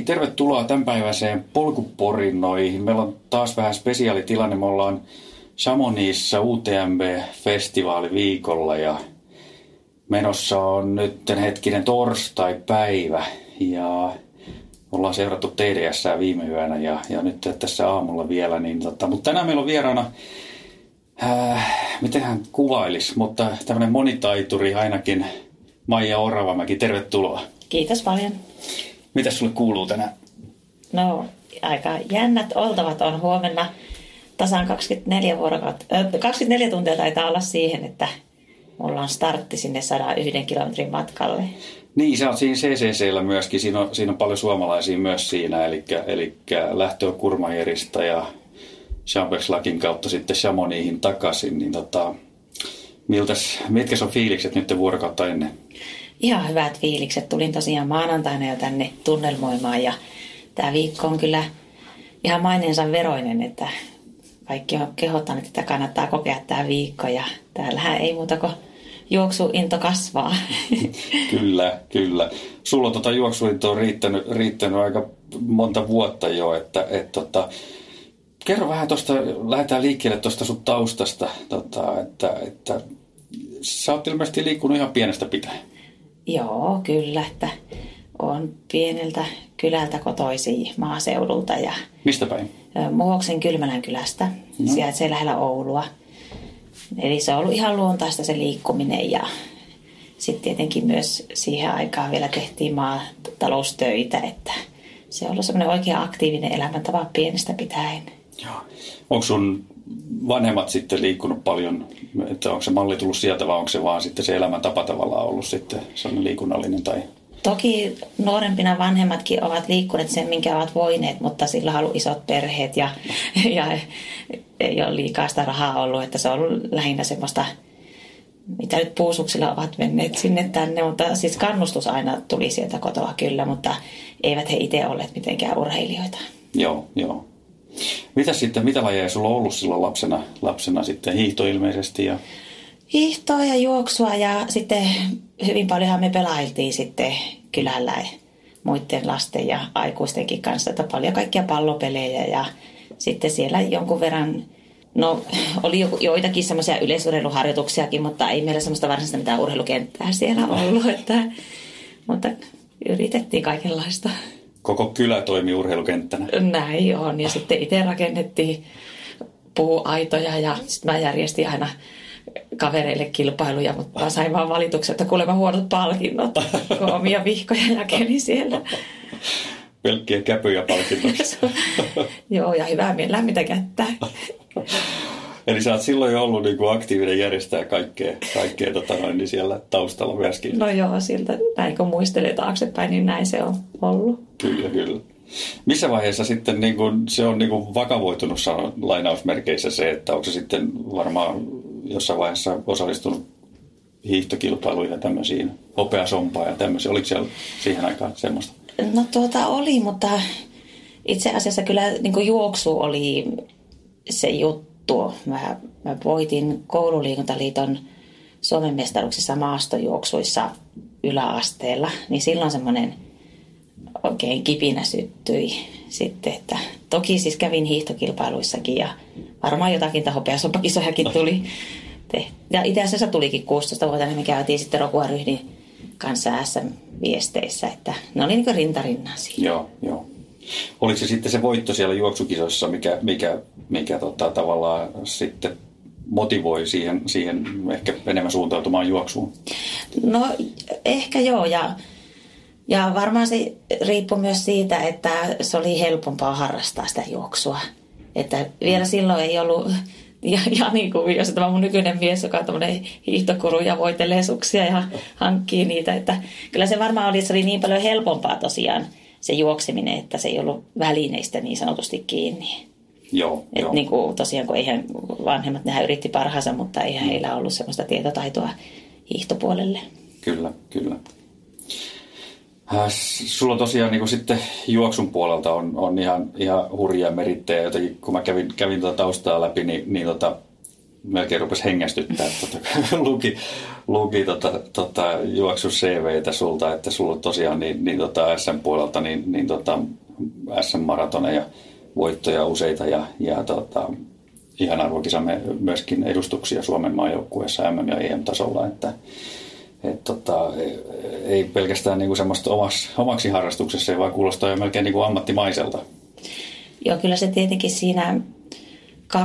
hei, tervetuloa tämänpäiväiseen polkuporinnoihin. Meillä on taas vähän spesiaalitilanne. Me ollaan Chamonixissa UTMB-festivaali viikolla ja menossa on nyt hetkinen torstai-päivä ja ollaan seurattu TDS viime yönä ja, ja nyt tässä aamulla vielä. Niin tota, mutta tänään meillä on vieraana, äh, miten hän kuvailisi, mutta tämmöinen monitaituri ainakin Maija Oravamäki, tervetuloa. Kiitos paljon. Mitä sulle kuuluu tänään? No, aika jännät oltavat on huomenna tasan 24 vuorokautta. Äh, 24 tuntia taitaa olla siihen, että mulla on startti sinne 101 kilometrin matkalle. Niin, sä oot siinä CCCllä myöskin. Siinä on, siinä on paljon suomalaisia myös siinä. Eli, eli lähtö on Kurmajerista ja Chamberslakin kautta sitten Chamoniihin takaisin. Niin tota, miltäs, mitkä on fiilikset nyt vuorokautta ennen? Ihan hyvät fiilikset. Tulin tosiaan maanantaina jo tänne tunnelmoimaan ja tämä viikko on kyllä ihan maineensa veroinen, että kaikki on kehottanut, että kannattaa kokea tämä viikko ja täällähän ei muuta kuin juoksuinto kasvaa. kyllä, kyllä. Sulla on tota juoksuinto on riittänyt, riittänyt aika monta vuotta jo, että et, tota, kerro vähän tuosta, lähdetään liikkeelle tuosta sun taustasta, tota, että, että sä oot ilmeisesti liikkunut ihan pienestä pitäen. Joo, kyllä, että on pieneltä kylältä kotoisin maaseudulta. Ja Mistä päin? Muhoksen Kylmälän kylästä, no. sijaitsee lähellä Oulua. Eli se on ollut ihan luontaista se liikkuminen ja sitten tietenkin myös siihen aikaan vielä tehtiin maataloustöitä, että se on ollut semmoinen oikein aktiivinen elämäntapa pienestä pitäen. Joo. Onko sun vanhemmat sitten liikkunut paljon, että onko se malli tullut sieltä vai onko se vaan sitten se elämäntapa tavallaan ollut sitten sellainen liikunnallinen tai Toki nuorempina vanhemmatkin ovat liikkuneet sen, minkä ovat voineet, mutta sillä on ollut isot perheet ja, ja ei ole liikaa sitä rahaa ollut, että se on ollut lähinnä semmoista, mitä nyt puusuksilla ovat menneet sinne tänne, mutta siis kannustus aina tuli sieltä kotoa kyllä, mutta eivät he itse olleet mitenkään urheilijoita. Joo, joo. Mitä sitten, mitä lajeja sulla on ollut silloin lapsena, lapsena sitten? Hiihto ilmeisesti ja... Hiihtoa ja juoksua ja sitten hyvin paljonhan me pelailtiin sitten kylällä muiden lasten ja aikuistenkin kanssa, että paljon kaikkia pallopelejä ja sitten siellä jonkun verran, no oli joitakin semmoisia yleisurheiluharjoituksiakin, mutta ei meillä semmoista varsinaista mitään urheilukenttää siellä ollut, että, mutta yritettiin kaikenlaista. Koko kylä toimi urheilukenttänä? Näin on ja sitten itse rakennettiin puuaitoja ja sitten mä järjestin aina kavereille kilpailuja, mutta mä sain vaan valituksen, että kuulemma huonot palkinnot, kun omia vihkoja jakeli siellä. Pelkkiä käpyjä palkinnoksi. Joo, ja hyvää mielen lämmintä kättä. Eli sä oot silloin jo ollut niin kuin aktiivinen järjestää kaikkea, kaikkea tota noin, niin siellä taustalla myöskin. No joo, siltä näin kun muistelee taaksepäin, niin näin se on ollut. Kyllä, kyllä. Missä vaiheessa sitten niin kuin, se on niin kuin vakavoitunut lainausmerkeissä se, että onko se sitten varmaan jossain vaiheessa osallistunut hiihtokilpailuihin ja tämmöisiin, hopeasompaa ja tämmöisiä. Oliko siellä siihen aikaan semmoista? No tuota oli, mutta itse asiassa kyllä niin kuin juoksu oli se juttu. Mä, mä voitin koululiikuntaliiton Suomen mestaruksissa maastojuoksuissa yläasteella, niin silloin semmoinen oikein kipinä syttyi sitten, että toki siis kävin hiihtokilpailuissakin ja varmaan jotakin hopeasopakisojakin tuli. Ja itse asiassa tulikin 16 vuotta, niin me käytiin sitten Rokuaryhdin kanssa SM-viesteissä, että ne oli niin rintarinnan siinä. Joo, joo. Oliko se sitten se voitto siellä juoksukisoissa, mikä, mikä, mikä tota, tavallaan sitten motivoi siihen, siihen ehkä enemmän suuntautumaan juoksuun? No ehkä joo, ja, ja varmaan se riippui myös siitä, että se oli helpompaa harrastaa sitä juoksua. Että vielä silloin ei ollut ja, ja niin kuin jos tämä mun nykyinen mies, joka on tämmöinen hiihtokuru ja voitelee suksia ja hankkii niitä. Että kyllä se varmaan oli, se oli niin paljon helpompaa tosiaan se juokseminen, että se ei ollut välineistä niin sanotusti kiinni. Joo, Et joo. Niin kuin, tosiaan, kun eihän vanhemmat, nehän yritti parhaansa, mutta eihän mm. heillä ollut sellaista tietotaitoa hiihtopuolelle. Kyllä, kyllä. Äh, sulla tosiaan niin kuin sitten juoksun puolelta on, on ihan, ihan hurjia merittejä. Jotenkin kun mä kävin, kävin tuota taustaa läpi, niin, niin tota, melkein rupesi hengästyttää, että tota, luki, luki tota, tota, juoksu CVtä sulta, että sulla on tosiaan niin, niin tota SM-puolelta niin, niin tota, SM-maratoneja voittoja useita ja, ja tota, ihan arvokisamme myöskin edustuksia Suomen maajoukkueessa MM- ja EM-tasolla, että et tota, ei pelkästään niinku semmoista omaksi, omaksi harrastuksessa, vaan kuulostaa jo melkein niinku ammattimaiselta. Joo, kyllä se tietenkin siinä 2000-2006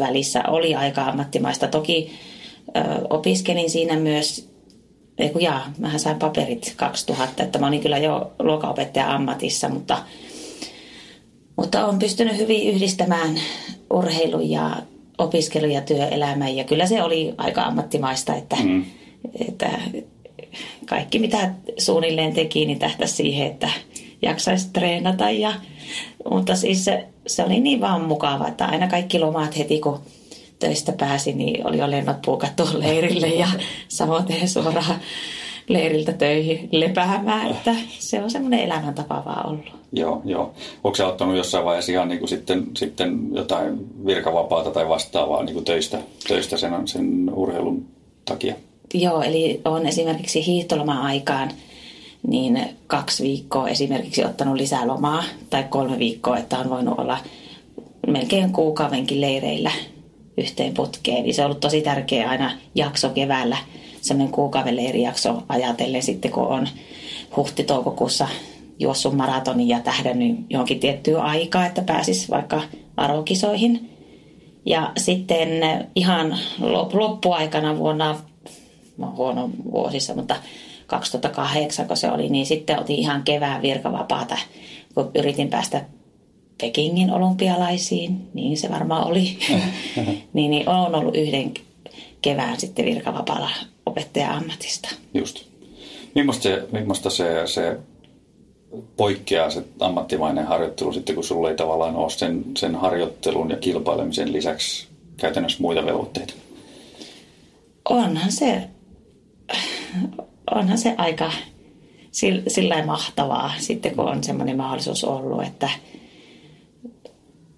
välissä oli aika ammattimaista. Toki ö, opiskelin siinä myös, ei kun jaa, mähän sain paperit 2000, että mä olin kyllä jo luokanopettaja ammatissa, mutta, mutta olen pystynyt hyvin yhdistämään urheilun ja opiskelu ja työelämän ja kyllä se oli aika ammattimaista, että, mm. että kaikki mitä suunnilleen teki, niin tähtäisi siihen, että jaksaisi treenata. Ja, mutta siis se, se oli niin vaan mukava, että aina kaikki lomat heti kun töistä pääsi, niin oli jo lennot puukattu leirille ja samoin suoraan leiriltä töihin lepäämään, että se on semmoinen elämäntapa vaan ollut. Joo, joo. Onko se ottanut jossain vaiheessa ihan niin kuin sitten, sitten jotain virkavapaata tai vastaavaa niin kuin töistä, töistä sen, sen urheilun takia? Joo, eli on esimerkiksi hiihtoloma-aikaan niin kaksi viikkoa esimerkiksi ottanut lisää lomaa tai kolme viikkoa, että on voinut olla melkein kuukaudenkin leireillä yhteen putkeen. Niin se on ollut tosi tärkeä aina jakso keväällä, semmoinen kuukauden leirijakso ajatellen sitten, kun on huhti-toukokuussa juossut maratonin ja tähdännyt johonkin tiettyä aikaa, että pääsis vaikka arokisoihin. Ja sitten ihan loppuaikana vuonna, huono vuosissa, mutta 2008, kun se oli, niin sitten otin ihan kevään virkavapaata, kun yritin päästä Pekingin olympialaisiin, niin se varmaan oli. niin, niin olen ollut yhden kevään sitten virkavapaalla opettaja-ammatista. Just. Millaista se, millaista se, se poikkeaa se ammattimainen harjoittelu sitten, kun sulla ei tavallaan ole sen, sen harjoittelun ja kilpailemisen lisäksi käytännössä muita velvoitteita? Onhan se, onhan se aika sillä mahtavaa sitten, kun on semmoinen mahdollisuus ollut, että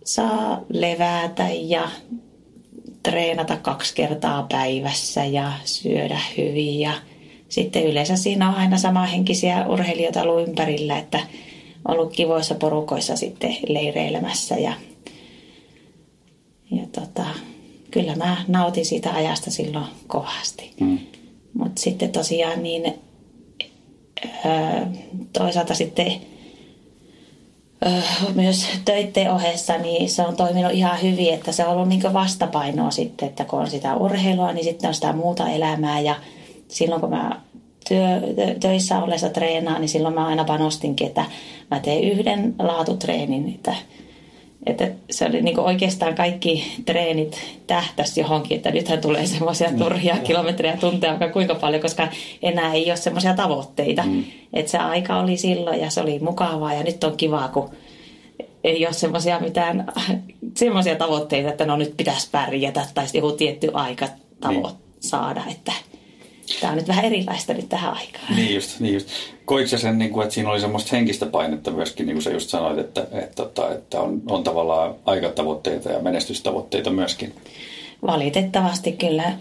saa levätä ja treenata kaksi kertaa päivässä ja syödä hyvin ja sitten yleensä siinä on aina samanhenkisiä urheilijoita ollut ympärillä, että ollut kivoissa porukoissa sitten leireilemässä ja, ja tota, kyllä mä nautin siitä ajasta silloin kovasti. Mm. Mutta sitten tosiaan niin toisaalta sitten myös töiden ohessa, niin se on toiminut ihan hyvin, että se on ollut niin vastapainoa sitten, että kun on sitä urheilua, niin sitten on sitä muuta elämää. Ja silloin kun mä työ, töissä ollessa treenaan, niin silloin mä aina panostinkin, että mä teen yhden laatutreenin, että että se oli niin oikeastaan kaikki treenit tähtäisi johonkin, että nythän tulee semmoisia niin, turhia kilometrejä tunteja vaikka kuinka paljon, koska enää ei ole semmoisia tavoitteita. Mm. Että se aika oli silloin ja se oli mukavaa ja nyt on kivaa, kun ei ole semmoisia mitään semmoisia tavoitteita, että no nyt pitäisi pärjätä tai joku tietty aika tavo- niin. saada, että Tämä on nyt vähän erilaista nyt tähän aikaan. Niin just, niin just. Koitko sen, niin kuin, että siinä oli semmoista henkistä painetta myöskin, niin kuin sä just sanoit, että, että, että, tota, että on, on tavallaan aikatavoitteita ja menestystavoitteita myöskin? Valitettavasti kyllä,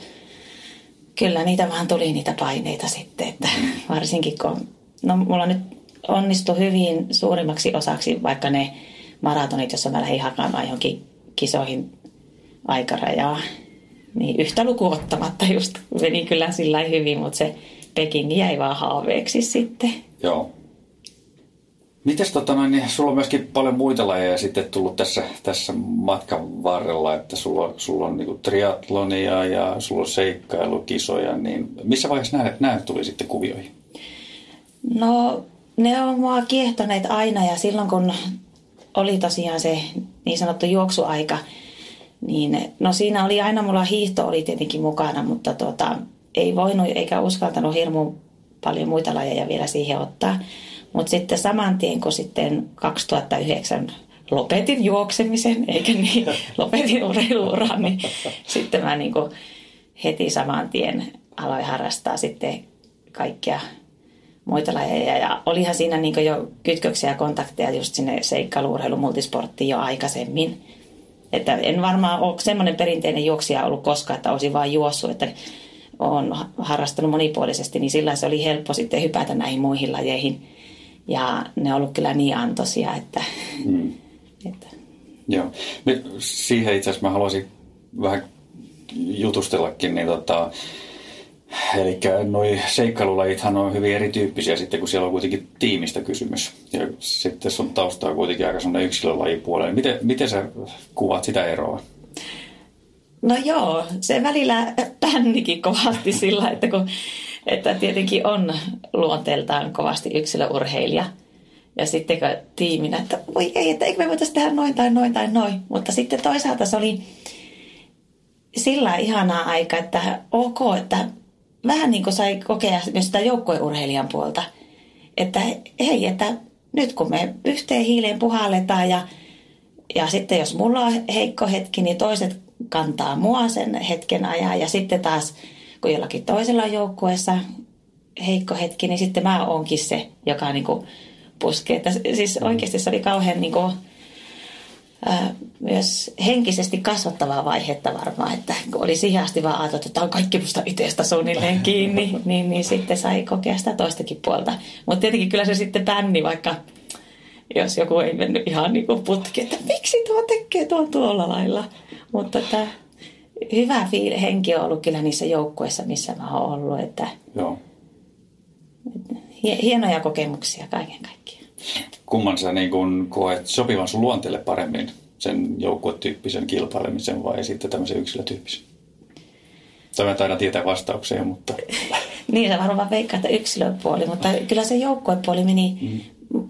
kyllä niitä vaan tuli niitä paineita sitten, että varsinkin kun, no mulla nyt onnistui hyvin suurimmaksi osaksi vaikka ne maratonit, jossa mä lähdin hakemaan johonkin kisoihin aikarajaa, niin yhtä luku ottamatta just meni kyllä sillä hyvin, mutta se Peking jäi vaan haaveeksi sitten. Joo. Mites tota noin, niin sulla on myöskin paljon muita lajeja sitten tullut tässä, tässä matkan varrella, että sulla, sulla on niinku triatlonia ja sulla on seikkailukisoja, niin missä vaiheessa nämä, nämä tuli sitten kuvioihin? No ne on mua kiehtoneet aina ja silloin kun oli tosiaan se niin sanottu juoksuaika, niin, no siinä oli aina, mulla hiihto oli tietenkin mukana, mutta tota, ei voinut eikä uskaltanut hirmu paljon muita lajeja vielä siihen ottaa. Mutta sitten saman tien, kun sitten 2009 lopetin juoksemisen, eikä niin, lopetin urheiluuran, niin sitten mä niin heti saman tien aloin harrastaa sitten kaikkia muita lajeja. Ja olihan siinä niin jo kytköksiä ja kontakteja just sinne seikkailuurheilu multisporttiin jo aikaisemmin. Että en varmaan ole semmoinen perinteinen juoksija ollut koskaan, että olisin vain juossut, että olen harrastanut monipuolisesti, niin sillä se oli helppo sitten hypätä näihin muihin lajeihin. Ja ne on ollut kyllä niin antoisia, että... Mm. että. Joo. Nyt siihen itse asiassa mä haluaisin vähän jutustellakin, niin tota, Eli noi seikkailulajithan on hyvin erityyppisiä sitten, kun siellä on kuitenkin tiimistä kysymys. Ja sitten sun taustaa kuitenkin aika sellainen yksilölajipuolella. Miten, miten sä kuvaat sitä eroa? No joo, se välillä pännikin kovasti sillä, että, kun, että tietenkin on luonteeltaan kovasti yksilöurheilija. Ja sitten kun tiiminä, että voi ei, että eikö me voitaisiin tehdä noin tai noin tai noin. Mutta sitten toisaalta se oli sillä ihanaa aika, että ok, että vähän niin kuin sai kokea myös sitä joukkueurheilijan puolta. Että hei, että nyt kun me yhteen hiileen puhalletaan ja, ja sitten jos mulla on heikko hetki, niin toiset kantaa mua sen hetken ajan. Ja sitten taas, kun jollakin toisella joukkueessa heikko hetki, niin sitten mä oonkin se, joka niin kuin puskee. Että siis oikeasti se oli kauhean niin kuin, myös henkisesti kasvattavaa vaihetta varmaan, että kun oli siihen asti vaan ajateltu, että tämä on kaikki musta itsestä suunnilleen kiinni, niin, niin sitten sai kokea sitä toistakin puolta. Mutta tietenkin kyllä se sitten pänni, vaikka jos joku ei mennyt ihan niin kuin putki, että miksi tuo tekee tuon tuolla lailla. Mutta että hyvä fiil, henki on ollut kyllä niissä joukkueissa, missä mä oon ollut. Että, Joo. Että hienoja kokemuksia kaiken kaikkiaan kumman sä niin kun koet sopivan sun luonteelle paremmin, sen joukkuetyyppisen kilpailemisen vai sitten tämmöisen yksilötyyppisen? Tämä taidaan tietää vastauksia, mutta... niin, se varmaan veikkaa, että yksilöpuoli, mutta kyllä se joukkuepuoli meni... Mm.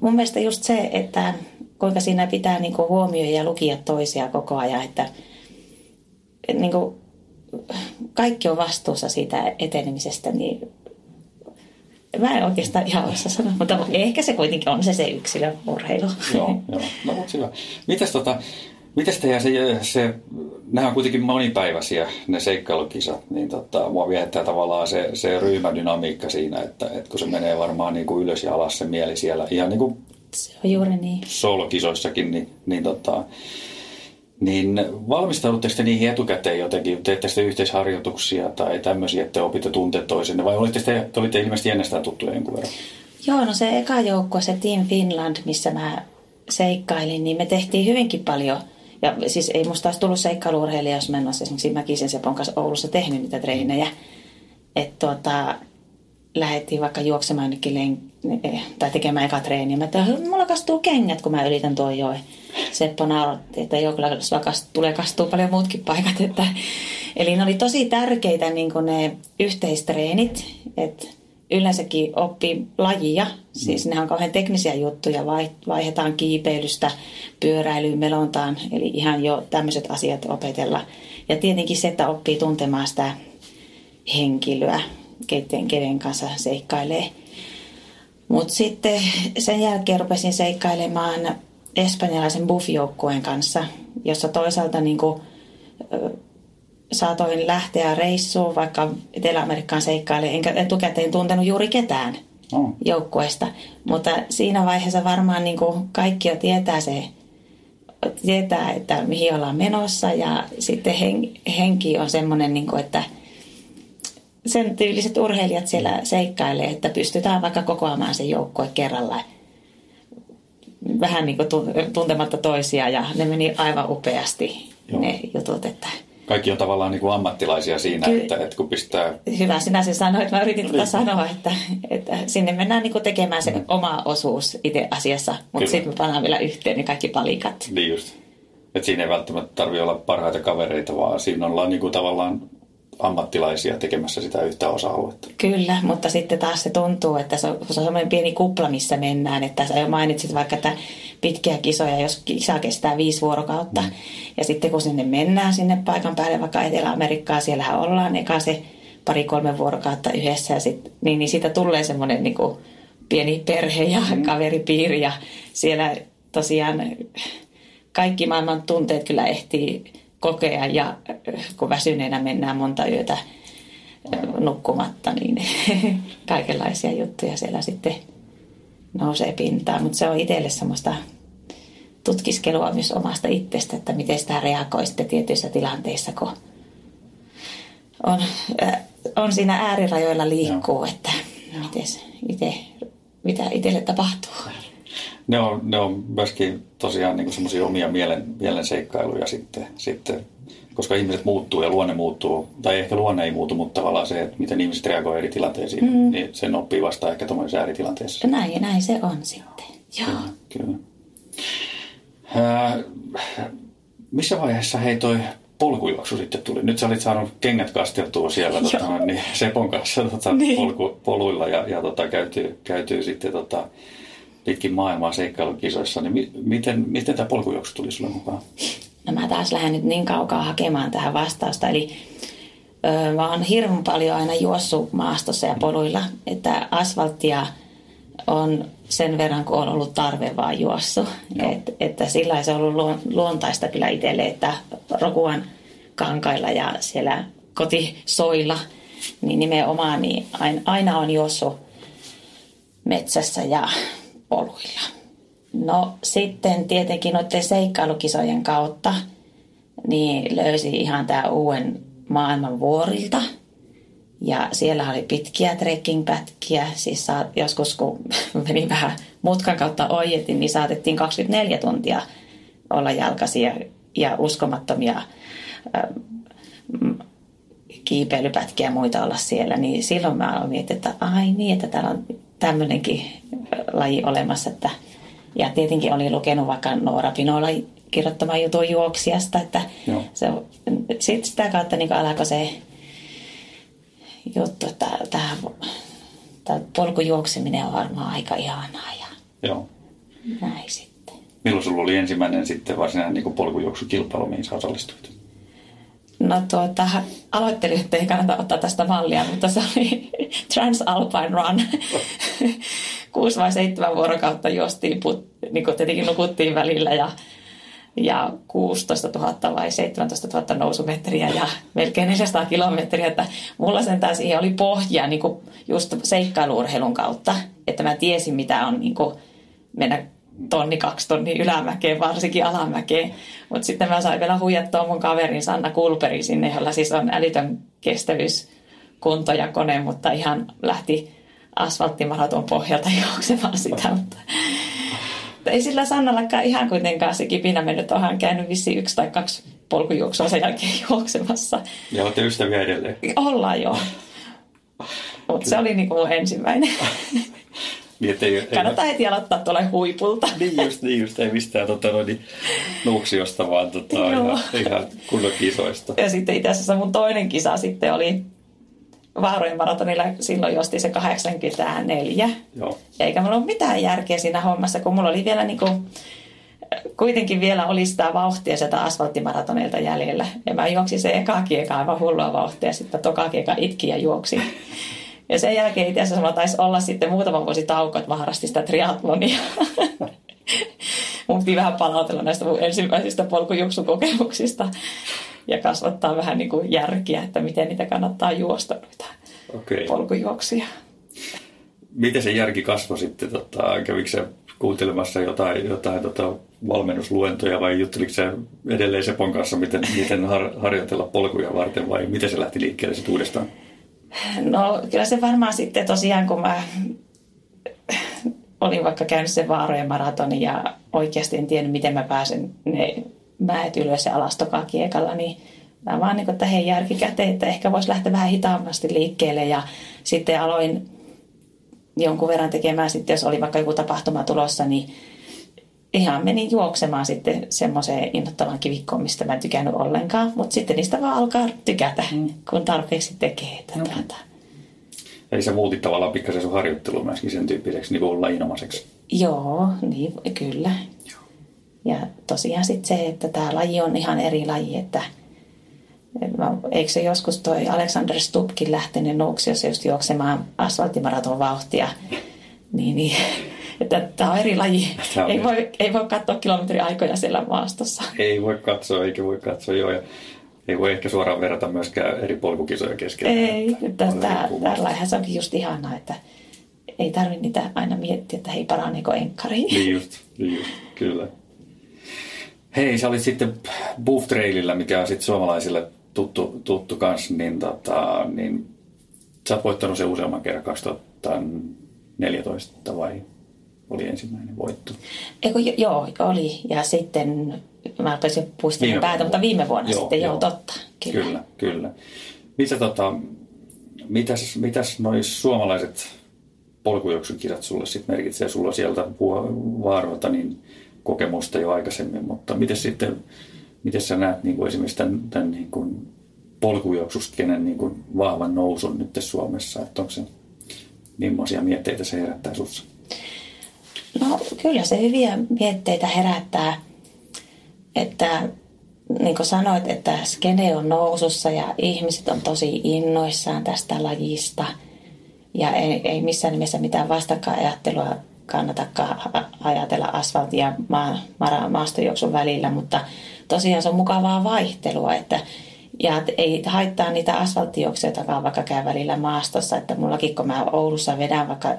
Mun mielestä just se, että kuinka siinä pitää niin kuin huomioida ja lukia toisia koko ajan, että niin kuin kaikki on vastuussa siitä etenemisestä, niin Mä en oikeastaan ihan osaa sanoa, mutta ehkä se kuitenkin on se se yksilöurheilu. joo, joo. No mutta hyvä. Mitäs tota, Mites teidän se, se, nämä on kuitenkin monipäiväisiä ne seikkailukisat, niin tota, mua viehättää tavallaan se, se ryhmädynamiikka siinä, että, että kun se menee varmaan niin kuin ylös ja alas se mieli siellä, ihan niin kuin se on juuri niin. soolokisoissakin, niin, niin tota, niin valmistaudutteko te niihin etukäteen jotenkin? Teette sitten yhteisharjoituksia tai tämmöisiä, että opitte tuntea toisenne? Vai olitte, te, te olitte ilmeisesti ennestään tuttuja jonkun verran? Joo, no se eka joukko, se Team Finland, missä mä seikkailin, niin me tehtiin hyvinkin paljon. Ja siis ei musta olisi tullut seikkailuurheilija, jos mä en olisi esimerkiksi Mäkisen Sepon kanssa Oulussa tehnyt niitä treenejä. Että tuota, lähdettiin vaikka juoksemaan jonnekin len- tai tekemään eka treeniä. Mä että mulla kastuu kengät, kun mä ylitän tuon joen. Seppo nauratti, että joo, kyllä tulee kastuu paljon muutkin paikat. Että, eli ne oli tosi tärkeitä niin ne yhteistreenit, että yleensäkin oppii lajia. Siis mm. ne on kauhean teknisiä juttuja, vaihdetaan kiipeilystä pyöräilyyn, melontaan, eli ihan jo tämmöiset asiat opetella. Ja tietenkin se, että oppii tuntemaan sitä henkilöä, keten, kenen kanssa seikkailee. Mutta sitten sen jälkeen rupesin seikkailemaan espanjalaisen buff-joukkueen kanssa, jossa toisaalta niin kuin, saatoin lähteä reissuun vaikka Etelä-Amerikkaan seikkaille, enkä etukäteen tuntenut juuri ketään oh. joukkueesta. Mutta siinä vaiheessa varmaan niin kuin kaikki jo tietää se, tietää, että mihin ollaan menossa ja sitten henki on semmoinen, niin kuin, että sen tyyliset urheilijat siellä seikkailee, että pystytään vaikka kokoamaan se joukkue kerralla vähän niin kuin tuntematta toisia ja ne meni aivan upeasti Joo. ne jutut, että kaikki on tavallaan niin kuin ammattilaisia siinä, Ky- että, että kun pistää... Hyvä, sinä se sanoit. Mä yritin tuota sanoa, että, että sinne mennään niin kuin tekemään se mm. oma osuus itse asiassa, mutta sitten me pannaan vielä yhteen ne kaikki palikat. Niin just. Että siinä ei välttämättä tarvitse olla parhaita kavereita, vaan siinä ollaan niin kuin tavallaan ammattilaisia tekemässä sitä yhtä osa-aluetta. Kyllä, mutta sitten taas se tuntuu, että se on, se on semmoinen pieni kupla, missä mennään. Että sä jo mainitsit vaikka, että pitkiä kisoja, jos kisa kestää viisi vuorokautta. Mm. Ja sitten kun sinne mennään sinne paikan päälle, vaikka Etelä-Amerikkaa, siellähän ollaan eka se pari-kolme vuorokautta yhdessä. Ja sit, niin, niin siitä tulee semmoinen niin kuin pieni perhe ja mm. kaveripiiri. Ja siellä tosiaan kaikki maailman tunteet kyllä ehtii kokea ja kun väsyneenä mennään monta yötä nukkumatta, niin kaikenlaisia juttuja siellä sitten nousee pintaan. Mutta se on itselle semmoista tutkiskelua myös omasta itsestä, että miten sitä reagoi sitten tietyissä tilanteissa, kun on, äh, on siinä äärirajoilla liikkuu, Joo. että mites ite, mitä itselle tapahtuu. Ne on, ne on myöskin tosiaan niin semmoisia omia mielen, mielen seikkailuja sitten, sitten, koska ihmiset muuttuu ja luonne muuttuu, tai ehkä luonne ei muutu, mutta tavallaan se, että miten ihmiset reagoivat eri tilanteisiin, mm. niin sen oppii vasta ehkä tuommoisessa ääritilanteessa. Näin, näin se on sitten. Joo. Kyllä. kyllä. Äh, missä vaiheessa hei toi polkujuoksu sitten tuli? Nyt sä olit saanut kengät kasteltua siellä tota, niin Sepon kanssa tota, niin. polku, poluilla ja, ja tota, käytyy, käytyy sitten tota, pitkin maailmaa seikkailukisoissa. Niin mi, miten, miten tämä polkujuoksu tuli sulle mukaan? No mä taas lähden nyt niin kaukaa hakemaan tähän vastausta. Eli ö, mä oon hirveän paljon aina juossut maastossa ja poluilla, että asfalttia on sen verran, kun on ollut tarve vaan juossu. Et, että sillä se on ollut luontaista kyllä itselle, että Rokuan kankailla ja siellä kotisoilla, niin nimenomaan niin aina on juossut metsässä ja poluilla. No sitten tietenkin noiden seikkailukisojen kautta niin löysi ihan tämä uuden maailman vuorilta – ja siellä oli pitkiä trekkingpätkiä, siis saat, joskus kun meni vähän mutkan kautta oijetin, niin saatettiin 24 tuntia olla jalkaisia ja uskomattomia kiipeilypätkiä ja muita olla siellä. Niin silloin mä aloin miettiä, että ai niin, että täällä on tämmöinenkin laji olemassa. Että, ja tietenkin oli lukenut vaikka Noora Pinola kirjoittamaan jutun juoksijasta, että se, sit sitä kautta niin alkoi se juttu, että tämä, tämä polkujuokseminen on varmaan aika ihanaa ja Joo. näin sitten. Milloin sulla oli ensimmäinen sitten varsinainen niin polkujuoksukilpailu, mihin sä osallistuit? No tuota, aloittelin, että ei kannata ottaa tästä mallia, mutta se oli Transalpine Run. Kuusi vai seitsemän vuorokautta juostiin, put, niin kuin tietenkin nukuttiin välillä ja ja 16 000 vai 17 000 nousumetriä ja melkein 400 kilometriä. Että mulla sen taas siihen oli pohja niin kuin just seikkailuurheilun kautta, että mä tiesin mitä on niin kuin mennä tonni, kaksi tonni ylämäkeen, varsinkin alamäkeen. Mutta sitten mä sain vielä huijattua mun kaverin Sanna Kulperi sinne, jolla siis on älytön kestävyys, kunto ja kone, mutta ihan lähti asfalttimaraton pohjalta juoksemaan sitä. Mutta ei sillä Sannallakaan ihan kuitenkaan se kipinä mennyt. Onhan käynyt vissi yksi tai kaksi polkujuoksua sen jälkeen juoksemassa. Ja olette ystäviä edelleen? Ollaan joo. Mutta se oli niinku mun ensimmäinen. niin, ettei, Kannattaa heti aloittaa tuolle huipulta. niin just, niin just. Ei mistään tota, niin, nuuksiosta, vaan tota, ihan, ihan kunnon kisoista. Ja sitten itse asiassa mun toinen kisa sitten oli Vaarojen maratonilla silloin josti se 84. Joo. Eikä mulla ole mitään järkeä siinä hommassa, kun mulla oli vielä niin kuin, kuitenkin vielä oli sitä vauhtia sieltä asfalttimaratonilta jäljellä. Ja mä juoksin se eka kieka aivan hullua vauhtia, sitten toka kieka itki ja juoksi. Ja sen jälkeen itse asiassa taisi olla sitten muutama vuosi tauko, että mä harrastin sitä triatlonia. mun piti vähän palautella näistä mun ensimmäisistä polkujuoksukokemuksista ja kasvattaa vähän niin kuin järkiä, että miten niitä kannattaa juosta noita okay. polkujuoksia. Miten se järki kasvoi sitten? Tota, kävikö se kuuntelemassa jotain, jotain tota, valmennusluentoja vai jutteliko se edelleen Sepon kanssa, miten, miten har, harjoitella polkuja varten vai miten se lähti liikkeelle sitten uudestaan? No kyllä se varmaan sitten tosiaan, kun mä olin vaikka käynyt sen vaarojen maratonin ja oikeasti en tiennyt, miten mä pääsen ne mäet ylös ja alas kiekalla, niin mä vaan niin kuin, että hei järki käteen, että ehkä voisi lähteä vähän hitaammasti liikkeelle. Ja sitten aloin jonkun verran tekemään sitten, jos oli vaikka joku tapahtuma tulossa, niin ihan menin juoksemaan sitten semmoiseen innoittavan kivikkoon, mistä mä en tykännyt ollenkaan, mutta sitten niistä vaan alkaa tykätä, mm. kun tarpeeksi tekee. Että no. tuota. Eli sä muutit tavallaan pikkasen sun harjoittelu myöskin sen tyyppiseksi niin kuin lajinomaiseksi. Joo, niin, kyllä. Ja tosiaan sitten se, että tämä laji on ihan eri laji, että eikö se joskus toi Alexander Stubkin lähtenyt Nuuksiossa just juoksemaan asfalttimaraton vauhtia, niin, niin että tämä on eri laji. On ei, voi, ei voi katsoa kilometriaikoja siellä maastossa. Ei voi katsoa, eikä voi katsoa, joo. Ja ei voi ehkä suoraan verrata myöskään eri polkukisoja kesken. Ei, että tällä se onkin just ihanaa, että ei tarvitse niitä aina miettiä, että hei paraneeko enkkari. Niin just, niin just, kyllä. Hei, sä olit sitten Buff Trailillä, mikä on sitten suomalaisille tuttu, tuttu kanssa, niin, tota, niin sä oot voittanut sen useamman kerran 2014 vai oli ensimmäinen voitto? Eiku, joo, oli. Ja sitten mä rupesin puistelemaan päätä, mutta viime vuonna joo, sitten, joo, joo totta. Kyllä, kyllä. kyllä. Mitä, tota, mitäs, mitäs noi suomalaiset polkujuoksukirjat sulle sitten merkitsee? Sulla sieltä vaaroilta niin kokemusta jo aikaisemmin, mutta miten sitten, miten sä näet niin kuin esimerkiksi tämän, tämän niin kuin polkujuoksuskenen niin kuin vahvan nousun nyt Suomessa, että onko se, millaisia mietteitä se herättää sussa? No kyllä se hyviä mietteitä herättää, että niin kuin sanoit, että skene on nousussa ja ihmiset on tosi innoissaan tästä lajista. Ja ei, ei missään nimessä mitään vastakkainajattelua kannatakaan ajatella asfaltin ja ma- ma- maastojuoksun välillä, mutta tosiaan se on mukavaa vaihtelua, että ja ei haittaa niitä asfalttijuoksijoitakaan, vaikka käy välillä maastossa. Että mullakin, kun mä Oulussa vedän vaikka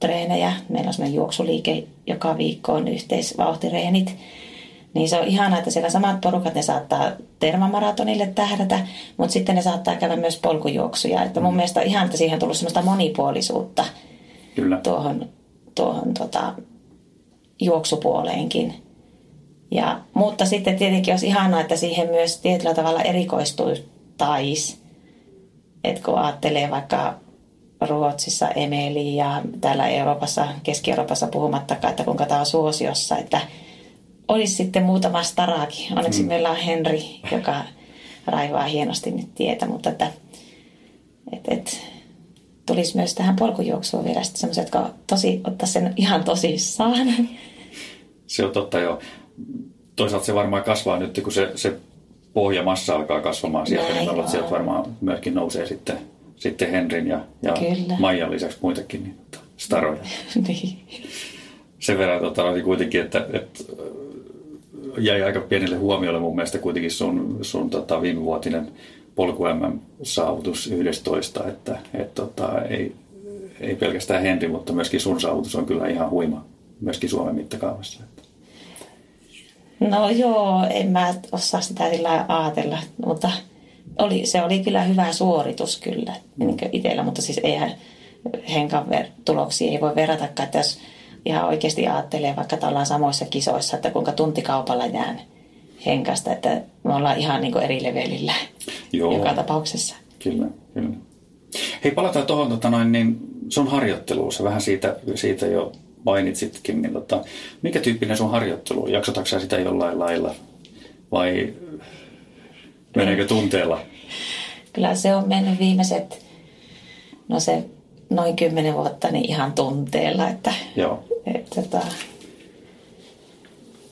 juoksutreenejä, meillä on sellainen juoksuliike joka viikko on yhteisvauhtireenit, niin se on ihanaa, että siellä samat porukat, ne saattaa termamaratonille tähdätä, mutta sitten ne saattaa käydä myös polkujuoksuja. Että mun mm. mielestä on ihan, että siihen on tullut sellaista monipuolisuutta Kyllä. tuohon, tuohon tota, juoksupuoleenkin. Ja, mutta sitten tietenkin olisi ihanaa, että siihen myös tietyllä tavalla erikoistuisi. Että kun ajattelee vaikka Ruotsissa Emeli ja täällä Euroopassa, Keski-Euroopassa puhumattakaan, että kuinka tämä on suosiossa, että olisi sitten muutama staraakin. Onneksi mm. meillä on Henri, joka raivaa hienosti nyt tietä, mutta että, et, et, tulisi myös tähän polkujuoksuun vielä sitten semmoiset, jotka tosi, ottaa sen ihan tosissaan. Se on totta joo toisaalta se varmaan kasvaa nyt, kun se, se pohjamassa alkaa kasvamaan sieltä, Näin niin sieltä varmaan myöskin nousee sitten, sitten Henrin ja, ja Maijan lisäksi muitakin niin, staroja. niin. Sen verran tota, kuitenkin, että, että jäi aika pienelle huomiolle mun mielestä kuitenkin sun, sun tota, viimevuotinen polku saavutus 11, että et, tota, ei, ei pelkästään Henri, mutta myöskin sun saavutus on kyllä ihan huima myöskin Suomen mittakaavassa. Että. No joo, en mä osaa sitä sillä ajatella, mutta oli, se oli kyllä hyvä suoritus kyllä niin itsellä, mutta siis eihän Henkan ver- tuloksia ei voi verratakaan, että jos ihan oikeasti ajattelee vaikka ollaan samoissa kisoissa, että kuinka tuntikaupalla jään Henkasta, että me ollaan ihan niin eri levelillä Joo. joka tapauksessa. Kyllä, kyllä. Hei, palataan tuohon tota noin, niin sun harjoitteluun. vähän siitä, siitä jo mainitsitkin, niin tota, mikä tyyppinen sun harjoittelu? Jaksotatko sitä jollain lailla vai meneekö tunteella? Kyllä se on mennyt viimeiset, no se noin kymmenen vuotta niin ihan tunteella, että, Joo. että tota,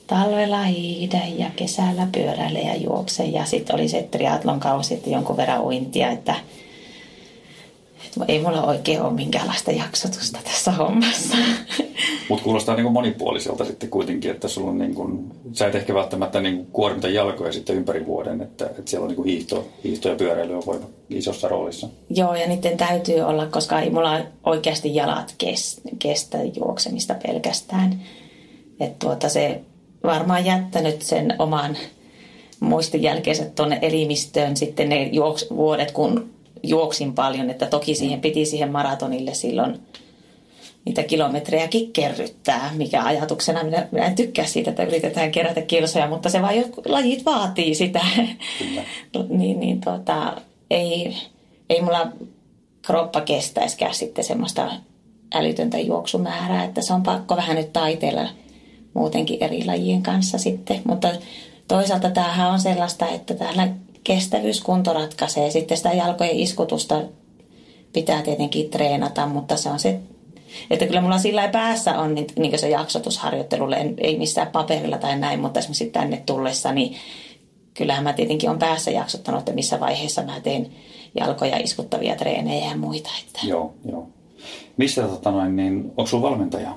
talvella hiidä ja kesällä pyöräile ja juokse ja sitten oli se triatlon kausi, että jonkun verran uintia, että – ei mulla oikein ole minkäänlaista jaksotusta tässä hommassa. Mutta kuulostaa niin monipuoliselta sitten kuitenkin, että sulla on niin kuin, sä et ehkä välttämättä niin kuormita jalkoja sitten ympäri vuoden, että, että siellä on niin hiihto, hiihto ja pyöräily on voima isossa roolissa. Joo, ja niiden täytyy olla, koska ei mulla oikeasti jalat kestä juoksemista pelkästään. Että tuota se varmaan jättänyt sen oman muistin jälkeensä tuonne elimistöön sitten ne juoks, vuodet, kun juoksin paljon, että toki siihen piti siihen maratonille silloin niitä kilometrejäkin kerryttää, mikä ajatuksena, minä, minä en tykkää siitä, että yritetään kerätä kilsoja, mutta se vaan jotkut lajit vaatii sitä. niin, niin tuota, ei, ei mulla kroppa kestäisikään sitten semmoista älytöntä juoksumäärää, että se on pakko vähän nyt taiteella muutenkin eri lajien kanssa sitten, mutta toisaalta tämähän on sellaista, että täällä kestävyyskunto ratkaisee. Sitten sitä jalkojen iskutusta pitää tietenkin treenata, mutta se on se, että kyllä mulla sillä päässä on niin, niin se jaksotusharjoittelulle, ei missään paperilla tai näin, mutta esimerkiksi tänne tullessa, niin kyllähän mä tietenkin on päässä jaksottanut, että missä vaiheessa mä teen jalkoja iskuttavia treenejä ja muita. Että. Joo, joo. Missä tota noin, niin onko sulla valmentaja?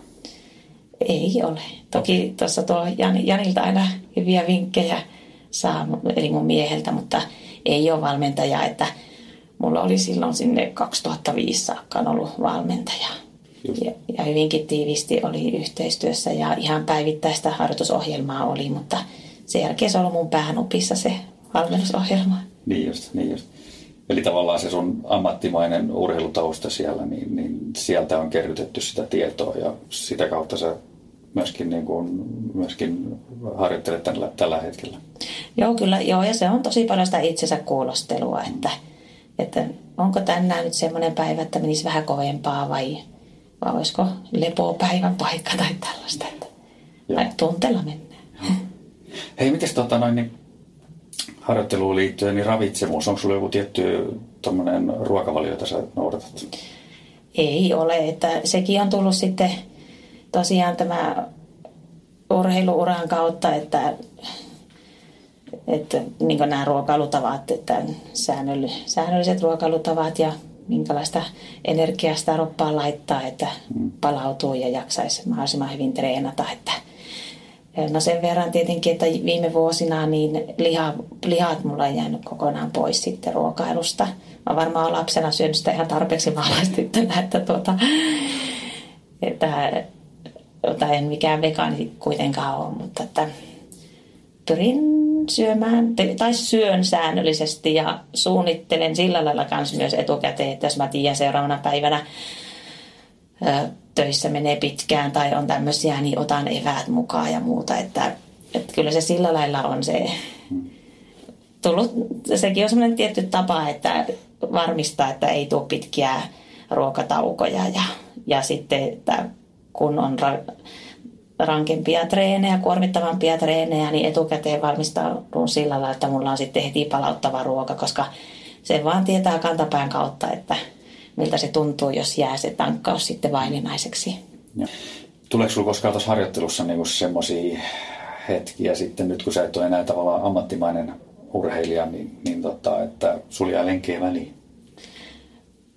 Ei ole. Toki tuossa tuo Jan, Janilta aina hyviä vinkkejä saa, eli mun mieheltä, mutta ei ole valmentaja, että mulla oli silloin sinne 2005 saakka ollut valmentaja. ja, ja hyvinkin tiivisti oli yhteistyössä ja ihan päivittäistä harjoitusohjelmaa oli, mutta sen jälkeen se ollut mun päähän opissa se valmennusohjelma. Niin just, niin just. Eli tavallaan se sun ammattimainen urheilutausta siellä, niin, niin sieltä on kerrytetty sitä tietoa ja sitä kautta sä myöskin, niin kuin, myöskin harjoittelet tällä, tällä hetkellä. Joo, kyllä. Joo, ja se on tosi paljon sitä itsensä kuulostelua, että, että onko tänään nyt semmoinen päivä, että menisi vähän kovempaa vai, vai olisiko lepopäivän paikka tai tällaista. Että, tai tunteella mennään. Hei, miten tota noin, niin harjoitteluun liittyen, niin ravitsemus, onko sulla joku tietty ruokavalio, jota sä noudatat? Ei ole, että sekin on tullut sitten tosiaan tämä urheiluuran kautta, että, että niin nämä ruokailutavat, että säännölliset ruokailutavat ja minkälaista energiaa sitä roppaa laittaa, että mm. palautuu ja jaksaisi mahdollisimman hyvin treenata. Että, no sen verran tietenkin, että viime vuosina niin liha, lihat mulla on jäänyt kokonaan pois sitten ruokailusta. Mä varmaan lapsena syönyt sitä ihan tarpeeksi maalaistyttönä, että, tuota, että tai en mikään vegaani kuitenkaan ole, mutta että pyrin syömään, tai syön säännöllisesti ja suunnittelen sillä lailla kanssa myös etukäteen, että jos mä tiedän seuraavana päivänä töissä menee pitkään tai on tämmöisiä, niin otan eväät mukaan ja muuta, että, että kyllä se sillä lailla on se tullut, sekin on semmoinen tietty tapa, että varmistaa, että ei tule pitkiä ruokataukoja ja, ja sitten, että kun on ra- rankempia treenejä, kuormittavampia treenejä, niin etukäteen valmistaudun sillä lailla, että mulla on sitten heti palauttava ruoka, koska se vaan tietää kantapään kautta, että miltä se tuntuu, jos jää se tankkaus sitten vaininaiseksi. Ja. Tuleeko sinulla koskaan tuossa harjoittelussa niinku semmoisia hetkiä sitten, nyt kun sä et ole enää tavallaan ammattimainen urheilija, niin, niin tota, että sulla jää väliin?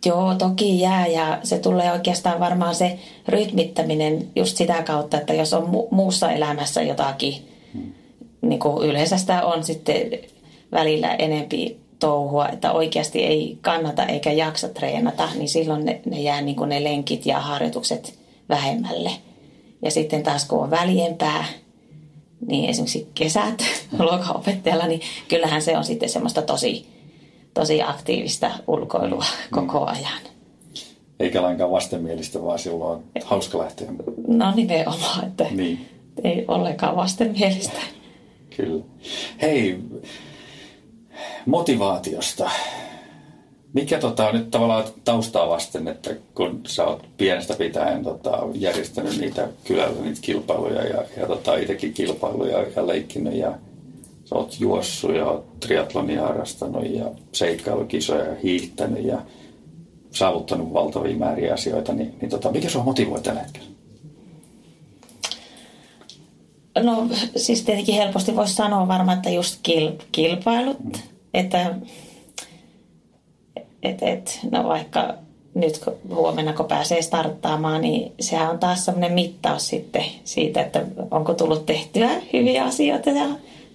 Joo, toki jää ja se tulee oikeastaan varmaan se rytmittäminen just sitä kautta, että jos on mu- muussa elämässä jotakin, hmm. niin kuin yleensä sitä on sitten välillä enempi touhua, että oikeasti ei kannata eikä jaksa treenata, niin silloin ne, ne jää niin kuin ne lenkit ja harjoitukset vähemmälle. Ja sitten taas kun on väljempää, niin esimerkiksi kesät luokanopettajalla, niin kyllähän se on sitten semmoista tosi tosi aktiivista ulkoilua mm. koko ajan. Eikä lainkaan vastenmielistä, vaan silloin hauska lähteä. No nimenomaan, että niin. ei ollenkaan vastenmielistä. Kyllä. Hei, motivaatiosta. Mikä tota, nyt tavallaan taustaa vasten, että kun sä oot pienestä pitäen tota, järjestänyt niitä kylällä niitä kilpailuja ja, ja tota, itsekin kilpailuja ja leikkinyt ja sä oot juossut ja oot triatlonia harrastanut ja seikkailukisoja ja hiihtänyt ja saavuttanut valtavia määriä asioita, niin, niin tota, mikä sua motivoi tällä hetkellä? No siis tietenkin helposti voisi sanoa varmaan, että just kil, kilpailut, mm. että et, et, no vaikka nyt kun huomenna kun pääsee starttaamaan, niin sehän on taas semmoinen mittaus sitten siitä, että onko tullut tehtyä hyviä asioita ja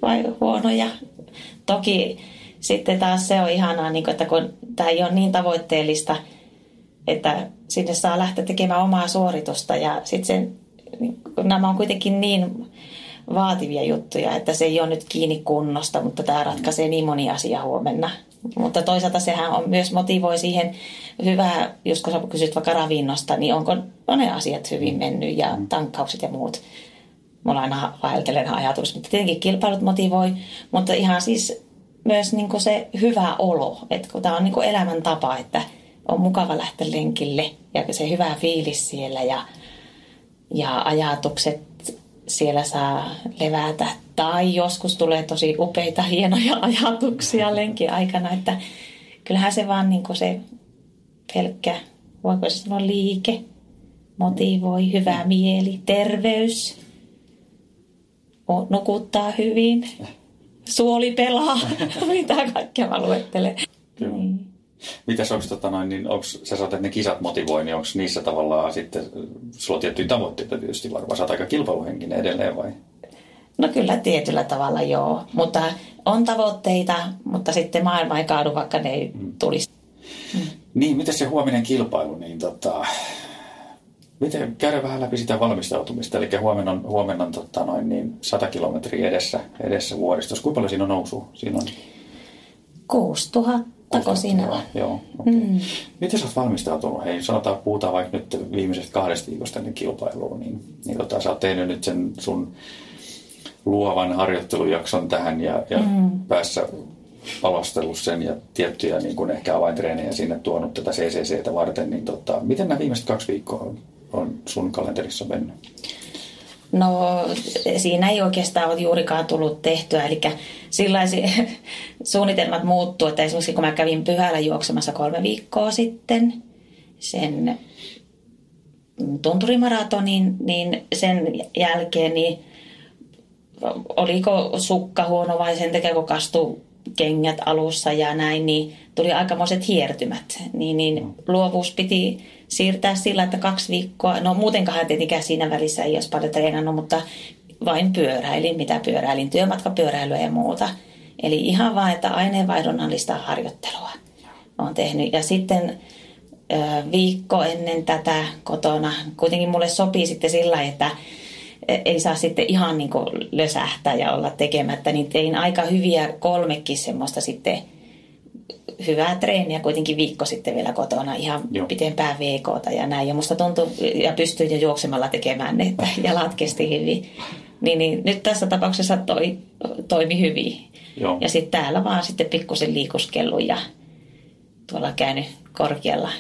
vai huonoja. Toki sitten taas se on ihanaa, niin että kun tämä ei ole niin tavoitteellista, että sinne saa lähteä tekemään omaa suoritusta ja sitten sen, niin nämä on kuitenkin niin vaativia juttuja, että se ei ole nyt kiinni kunnosta, mutta tämä ratkaisee niin moni asia huomenna. Mutta toisaalta sehän on myös motivoi siihen hyvää, jos kun sä kysyt vaikka ravinnosta, niin onko on ne asiat hyvin mennyt ja tankkaukset ja muut mulla aina vaeltelen ajatus, mutta tietenkin kilpailut motivoi, mutta ihan siis myös niin kuin se hyvä olo, että kun tämä on niin kuin elämäntapa, että on mukava lähteä lenkille ja se hyvä fiilis siellä ja, ja ajatukset siellä saa levätä. Tai joskus tulee tosi upeita, hienoja ajatuksia lenkin aikana, että kyllähän se vaan niin se pelkkä, voiko se sanoa liike, motivoi, hyvä mieli, terveys – nukuttaa hyvin, suoli pelaa, mitä kaikkea mä luettelen. Kyllä. Niin. Mitäs onko, tota noin, niin onko, sä saat, että ne kisat motivoi, niin onko niissä tavallaan sitten, sulla on tiettyjä tavoitteita tietysti varmaan, sä oot aika kilpailuhenkinen edelleen vai? No kyllä tietyllä tavalla joo, mutta on tavoitteita, mutta sitten maailma ei kaadu, vaikka ne ei mm. tulisi. Mm. Niin, miten se huominen kilpailu, niin tota, Miten, käydä vähän läpi sitä valmistautumista, eli huomenna on, huomenna on tota, noin niin 100 kilometriä edessä, edessä vuoristossa. Kuinka paljon siinä on nousu? Siinä on 6000 Tako siinä Joo, okay. mm. Miten sä oot valmistautunut? Hei, sanotaan, puhutaan vaikka nyt viimeisestä kahdesta viikosta ennen kilpailua, niin, niin tota, sä oot tehnyt nyt sen sun luovan harjoittelujakson tähän ja, ja mm. päässä palostellut sen ja tiettyjä niin kuin ehkä avaintreenejä sinne tuonut tätä CCCtä varten, niin tota, miten nämä viimeiset kaksi viikkoa on, on sun kalenterissa mennyt? No siinä ei oikeastaan ole juurikaan tullut tehtyä, eli sellaisia suunnitelmat muuttuu, että esimerkiksi kun mä kävin pyhällä juoksemassa kolme viikkoa sitten sen tunturimaratonin, niin sen jälkeen niin oliko sukka huono vai sen takia, kun kastu kengät alussa ja näin, niin tuli aikamoiset hiertymät. Niin, niin luovuus piti siirtää sillä, että kaksi viikkoa, no muutenkaan tietenkään siinä välissä ei olisi paljon treenannut, mutta vain pyöräilin, mitä pyöräilin, työmatkapyöräilyä ja muuta. Eli ihan vain, että aineenvaihdonnallista harjoittelua olen tehnyt. Ja sitten viikko ennen tätä kotona, kuitenkin mulle sopii sitten sillä että ei saa sitten ihan niin lösähtää ja olla tekemättä, niin tein aika hyviä kolmekin semmoista sitten hyvää treeniä kuitenkin viikko sitten vielä kotona ihan Joo. pitempään viikota ja näin. Ja musta tuntui, ja pystyin jo juoksemalla tekemään ne, että jalat kesti hyvin. Niin, niin nyt tässä tapauksessa toi, toimi hyvin. Joo. Ja sitten täällä vaan sitten pikkusen liikuskellut ja tuolla käynyt korkealla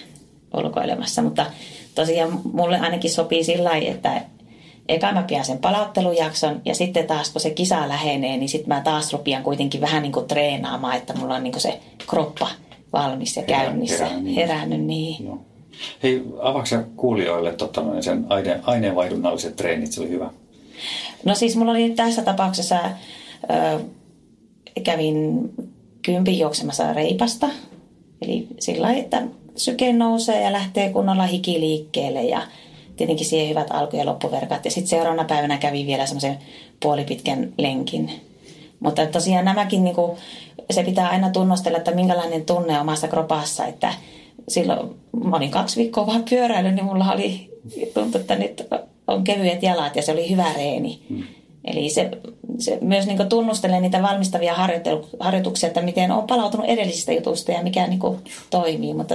ulkoilemassa. Mutta tosiaan mulle ainakin sopii sillä lailla, että eka mä pidän sen palauttelujakson ja sitten taas kun se kisa lähenee, niin sitten mä taas rupian kuitenkin vähän niin kuin treenaamaan, että mulla on niin kuin se kroppa valmis ja käynnissä, herännyt niin. Herännyt, niin. Joo. Hei, avaako kuulijoille tota, sen aine, aineenvaihdunnalliset treenit, se oli hyvä? No siis mulla oli tässä tapauksessa, ö, kävin kympin juoksemassa reipasta, eli sillä että syke nousee ja lähtee kunnolla hiki liikkeelle ja tietenkin siihen hyvät alku- ja loppuverkat. Ja sitten seuraavana päivänä kävin vielä semmoisen puolipitkän lenkin. Mutta tosiaan nämäkin, niin kuin, se pitää aina tunnustella, että minkälainen tunne omassa kropassa, että silloin mä olin kaksi viikkoa vaan pyöräillyt, niin mulla oli, tuntui, että nyt on kevyet jalat ja se oli hyvä reeni. Hmm. Eli se, se myös niin tunnustelee niitä valmistavia harjoituksia, että miten on palautunut edellisistä jutuista ja mikä niin toimii, mutta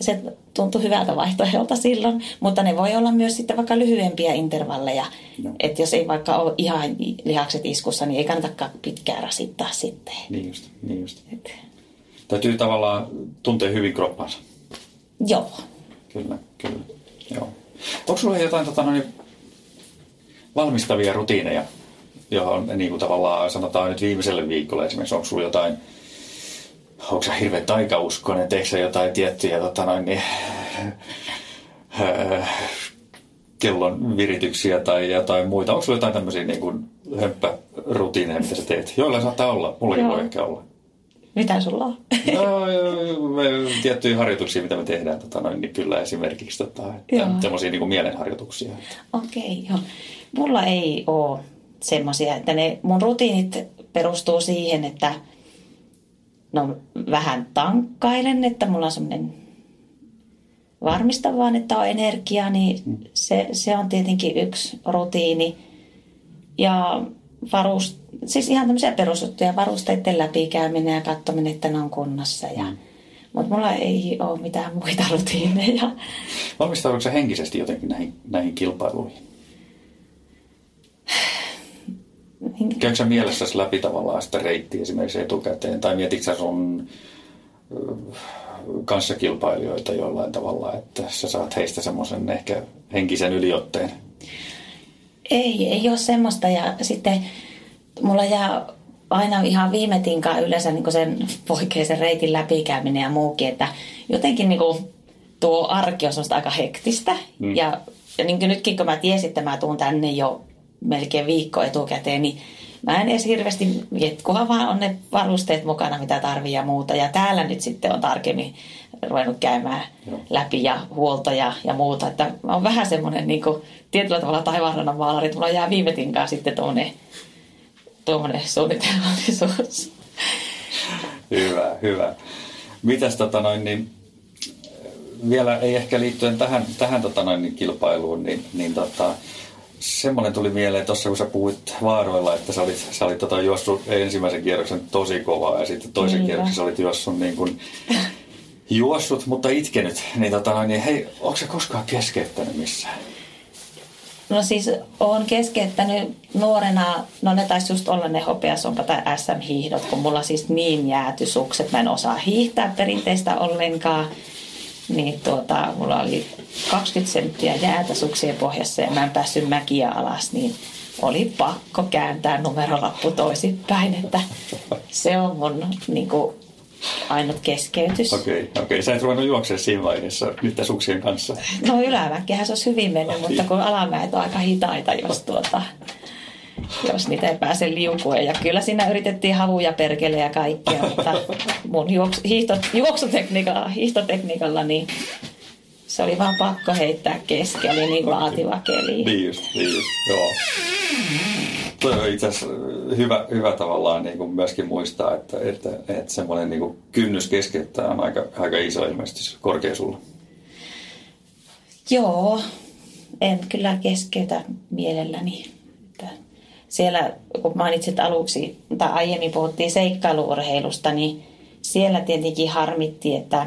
se tuntui hyvältä vaihtoehdolta silloin, mutta ne voi olla myös sitten vaikka lyhyempiä intervalleja. No. Että jos ei vaikka ole ihan lihakset iskussa, niin ei kannatakaan pitkään rasittaa sitten. Niin just, niin just. Et. Täytyy tavallaan tuntea hyvin kroppansa. Joo. Kyllä, kyllä. Joo. Onko sulla jotain tota, noin, valmistavia rutiineja, johon niin kuin tavallaan sanotaan nyt viimeiselle viikolle esimerkiksi, onko sulla jotain onko se hirveän taikauskonen, teekö se jotain tiettyjä tota noin, niin, äh, kellon virityksiä tai jotain muita. Onko sulla jotain tämmöisiä niin kuin hömppärutiineja, mitä sä teet? Joilla saattaa olla, mullakin Joo. voi ehkä olla. Mitä sulla on? No, tiettyjä harjoituksia, mitä me tehdään, tota noin, niin kyllä esimerkiksi tota, semmoisia niin mielenharjoituksia. Okei, okay, joo. Mulla ei ole semmoisia, että ne mun rutiinit perustuu siihen, että – no vähän tankkailen, että mulla on semmoinen varmista vaan, että on energiaa, niin se, se on tietenkin yksi rutiini. Ja varust, siis ihan tämmöisiä perusjuttuja, varusteiden läpikäyminen ja katsominen, että ne on kunnossa. Ja, mm. Mutta mulla ei ole mitään muita rutiineja. Valmistaudutko henkisesti jotenkin näihin, näihin kilpailuihin? Käykö sä mielessäsi läpi tavallaan sitä reittiä esimerkiksi etukäteen, tai mietitkö sä sun kanssakilpailijoita jollain tavalla, että sä saat heistä semmoisen ehkä henkisen yliotteen? Ei, ei ole semmoista. Ja sitten mulla jää aina ihan viime tinkaan yleensä niin sen poikkeisen reitin läpikäyminen ja muukin, että jotenkin niin kuin tuo arki on aika hektistä. Mm. Ja, ja niin kuin nytkin kun mä tiesin, että mä tuun tänne jo melkein viikko etukäteen, niin mä en edes hirveästi kunhan vaan on ne varusteet mukana, mitä tarvii ja muuta. Ja täällä nyt sitten on tarkemmin ruvennut käymään Joo. läpi ja huoltoja ja muuta. Että mä oon vähän semmoinen niin kuin, tietyllä tavalla taivaanrannan maalari, että mulla jää viime tinkaan sitten tuommoinen, tuommoinen suunnitelmallisuus. Hyvä, hyvä. Mitäs tota noin, niin vielä ei ehkä liittyen tähän, tähän tota noin, kilpailuun, niin, niin tota, semmoinen tuli mieleen tuossa, kun sä puhuit vaaroilla, että sä olit, sä olit tota, juossut ensimmäisen kierroksen tosi kovaa ja sitten toisen Niinpä. kierroksen sä olit juossut niin kuin, juossut, mutta itkenyt. Niin, tota, niin hei, onko se koskaan keskeyttänyt missään? No siis olen keskeyttänyt nuorena, no ne taisi just olla ne hopeasompa tai SM-hiihdot, kun mulla siis niin jääty sukset, mä en osaa hiihtää perinteistä ollenkaan. Niin tuota, mulla oli 20 senttiä jäätä suksien pohjassa ja mä en päässyt mäkiä alas, niin oli pakko kääntää numerolappu toisinpäin, että se on mun niin kuin, ainut keskeytys. Okei, okay, okay. sä et ruvennut juoksemaan siinä vaiheessa niiden suksien kanssa. No ylämäkkihän se olisi hyvin mennyt, mutta kun alamäet on aika hitaita, jos, tuota, jos niitä ei pääse liukuun. Ja kyllä siinä yritettiin havuja perkele ja kaikkia, mutta mun juoksu, hiihto, juoksutekniikalla, hiihtotekniikalla niin se oli vaan pakko heittää kesken, oli niin vaativa keli. Niin just, niin just, joo. Toi on itse asiassa hyvä, hyvä tavallaan niin kuin myöskin muistaa, että, että, että semmoinen niin kuin kynnys keskeyttää on aika, aika iso ilmeisesti korkea sulla. Joo, en kyllä keskeytä mielelläni. Siellä, kun mainitsit aluksi, tai aiemmin puhuttiin seikkailuurheilusta, niin siellä tietenkin harmitti, että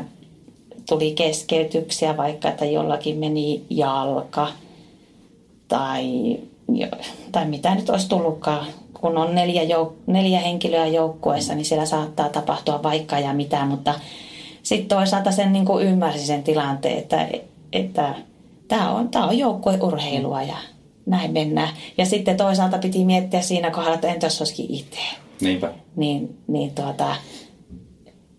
tuli keskeytyksiä, vaikka että jollakin meni jalka tai tai mitä nyt olisi tullutkaan, kun on neljä, jouk- neljä henkilöä joukkueessa, niin siellä saattaa tapahtua vaikka ja mitä, mutta sitten toisaalta sen niin ymmärsi sen tilanteen, että, että tämä on, tämä on joukkueurheilua ja näin mennään. Ja sitten toisaalta piti miettiä siinä kohdalla, että entä jos olisikin itse. Niinpä. Niin, niin tuota,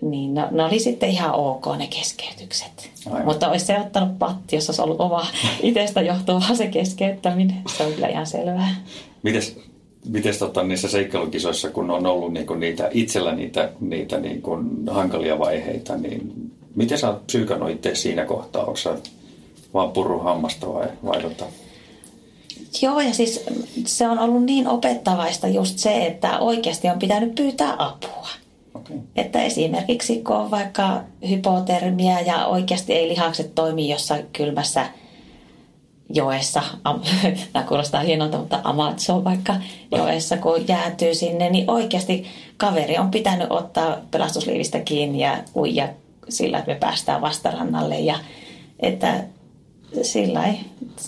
niin ne, ne oli sitten ihan ok ne keskeytykset. Aivan. Mutta olisi se ottanut patti, jos olisi ollut oma itsestä johtuva se keskeyttäminen. Se on kyllä ihan selvää. Mites, mites tota, niissä seikkailukisoissa, kun on ollut niinku niitä, itsellä niitä, niitä niinku hankalia vaiheita, niin miten sä oot psyykannut itse siinä kohtaa? Onko sä vaan purru hammasta vai, vai tota? Joo, ja siis se on ollut niin opettavaista just se, että oikeasti on pitänyt pyytää apua. Okay. Että esimerkiksi kun on vaikka hypotermia ja oikeasti ei lihakset toimi jossain kylmässä joessa, tämä kuulostaa hienolta, mutta Amazon vaikka joessa, kun jäätyy sinne, niin oikeasti kaveri on pitänyt ottaa pelastusliivistä kiinni ja uija sillä, että me päästään vastarannalle. Ja että sillä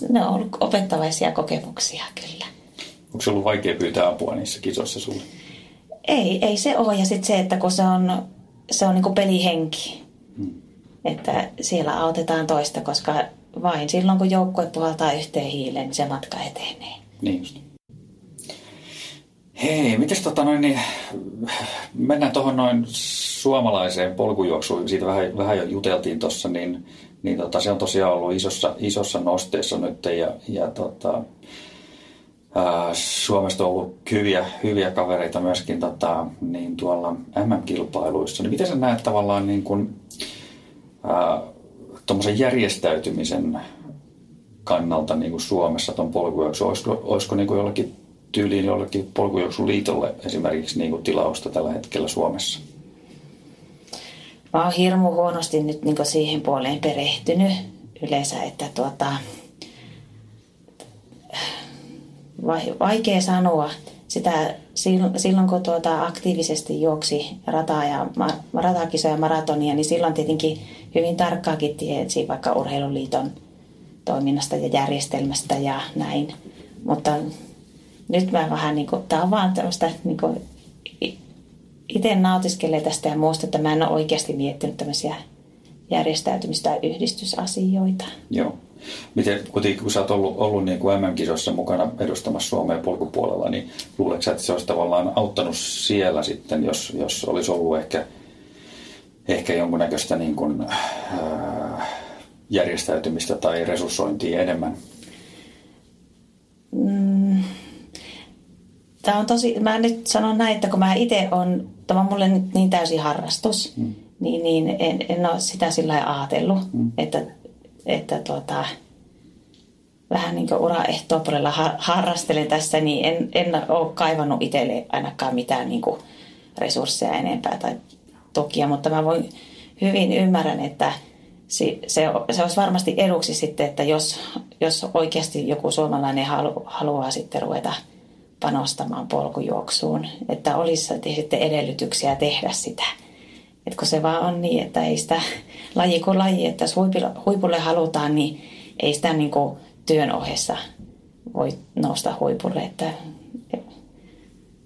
ne on ollut opettavaisia kokemuksia kyllä. Onko se ollut vaikea pyytää apua niissä kisoissa sinulle? Ei, ei se ole. Ja sitten se, että kun se on, se on niin pelihenki. Hmm. Että siellä autetaan toista, koska vain silloin, kun joukkue puhaltaa yhteen hiileen, niin se matka etenee. Niin just. Hei, mites tota noin, niin mennään tuohon noin suomalaiseen polkujuoksuun. Siitä vähän, vähän jo juteltiin tuossa, niin, niin tota, se on tosiaan ollut isossa, isossa nosteessa nyt. Ja, ja tota, Suomesta on ollut hyviä, hyviä kavereita myöskin tota, niin tuolla MM-kilpailuissa. Niin miten sä näet tavallaan niin kuin, tuommoisen järjestäytymisen kannalta niin kuin Suomessa tuon polkujuoksu? Olisiko, olisiko niin kuin jollakin tyyliin jollekin polkujuoksuliitolle esimerkiksi niin kuin tilausta tällä hetkellä Suomessa? Mä oon hirmu huonosti nyt niin siihen puoleen perehtynyt yleensä, että tuota, vaikea sanoa sitä silloin, kun tuota aktiivisesti juoksi rata ja, ratakisoja maratonia, niin silloin tietenkin hyvin tarkkaakin tietsi vaikka Urheiluliiton toiminnasta ja järjestelmästä ja näin. Mutta nyt mä vähän niin kuin, tämä on vaan tämmöistä niin itse nautiskelee tästä ja muusta, että mä en ole oikeasti miettinyt tämmöisiä järjestäytymistä ja yhdistysasioita. Joo. Miten, kun sä oot ollut, ollut niin kuin MM-kisossa mukana edustamassa Suomea polkupuolella, niin luuletko että se olisi tavallaan auttanut siellä sitten, jos, jos olisi ollut ehkä, ehkä jonkunnäköistä niin kuin, äh, järjestäytymistä tai resurssointia enemmän? Mm. Tämä on tosi, mä nyt sanon näin, että kun mä itse on, tämä on mulle nyt niin täysin harrastus, mm. niin, niin en, en ole sitä sillä ajatellut, mm. että että tuota, vähän niin kuin uraehtoopuolella harrastelen tässä, niin en, en ole kaivannut itselle ainakaan mitään niin kuin resursseja enempää tai tukia, mutta mä voin hyvin ymmärrän, että se, se olisi varmasti eduksi sitten, että jos, jos oikeasti joku suomalainen halu, haluaa sitten ruveta panostamaan polkujuoksuun, että olisi sitten edellytyksiä tehdä sitä. Et kun se vaan on niin, että ei sitä laji kuin laji, että jos huipulle, huipulle halutaan, niin ei sitä niin kuin työn ohessa voi nousta huipulle. Että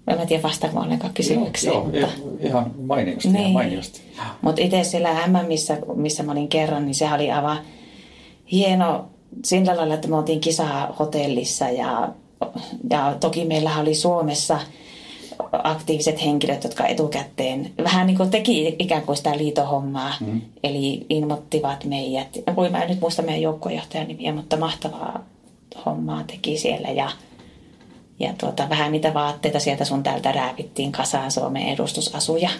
en mä tiedä vastaanko ollenkaan kysymykseen. Joo, joo mutta... ihan mainiosti. Niin. Ihan mainiosti. Mutta itse siellä M, missä, missä mä olin kerran, niin se oli aivan hieno sillä lailla, että me oltiin kisaa hotellissa ja, ja toki meillä oli Suomessa aktiiviset henkilöt, jotka etukäteen vähän niin kuin teki ikään kuin sitä liitohommaa, mm. eli ilmoittivat meidät. Voi mä en nyt muista meidän joukkojohtajan nimiä, mutta mahtavaa hommaa teki siellä ja ja tuota, vähän niitä vaatteita sieltä sun täältä räävittiin kasaan Suomen edustusasuja.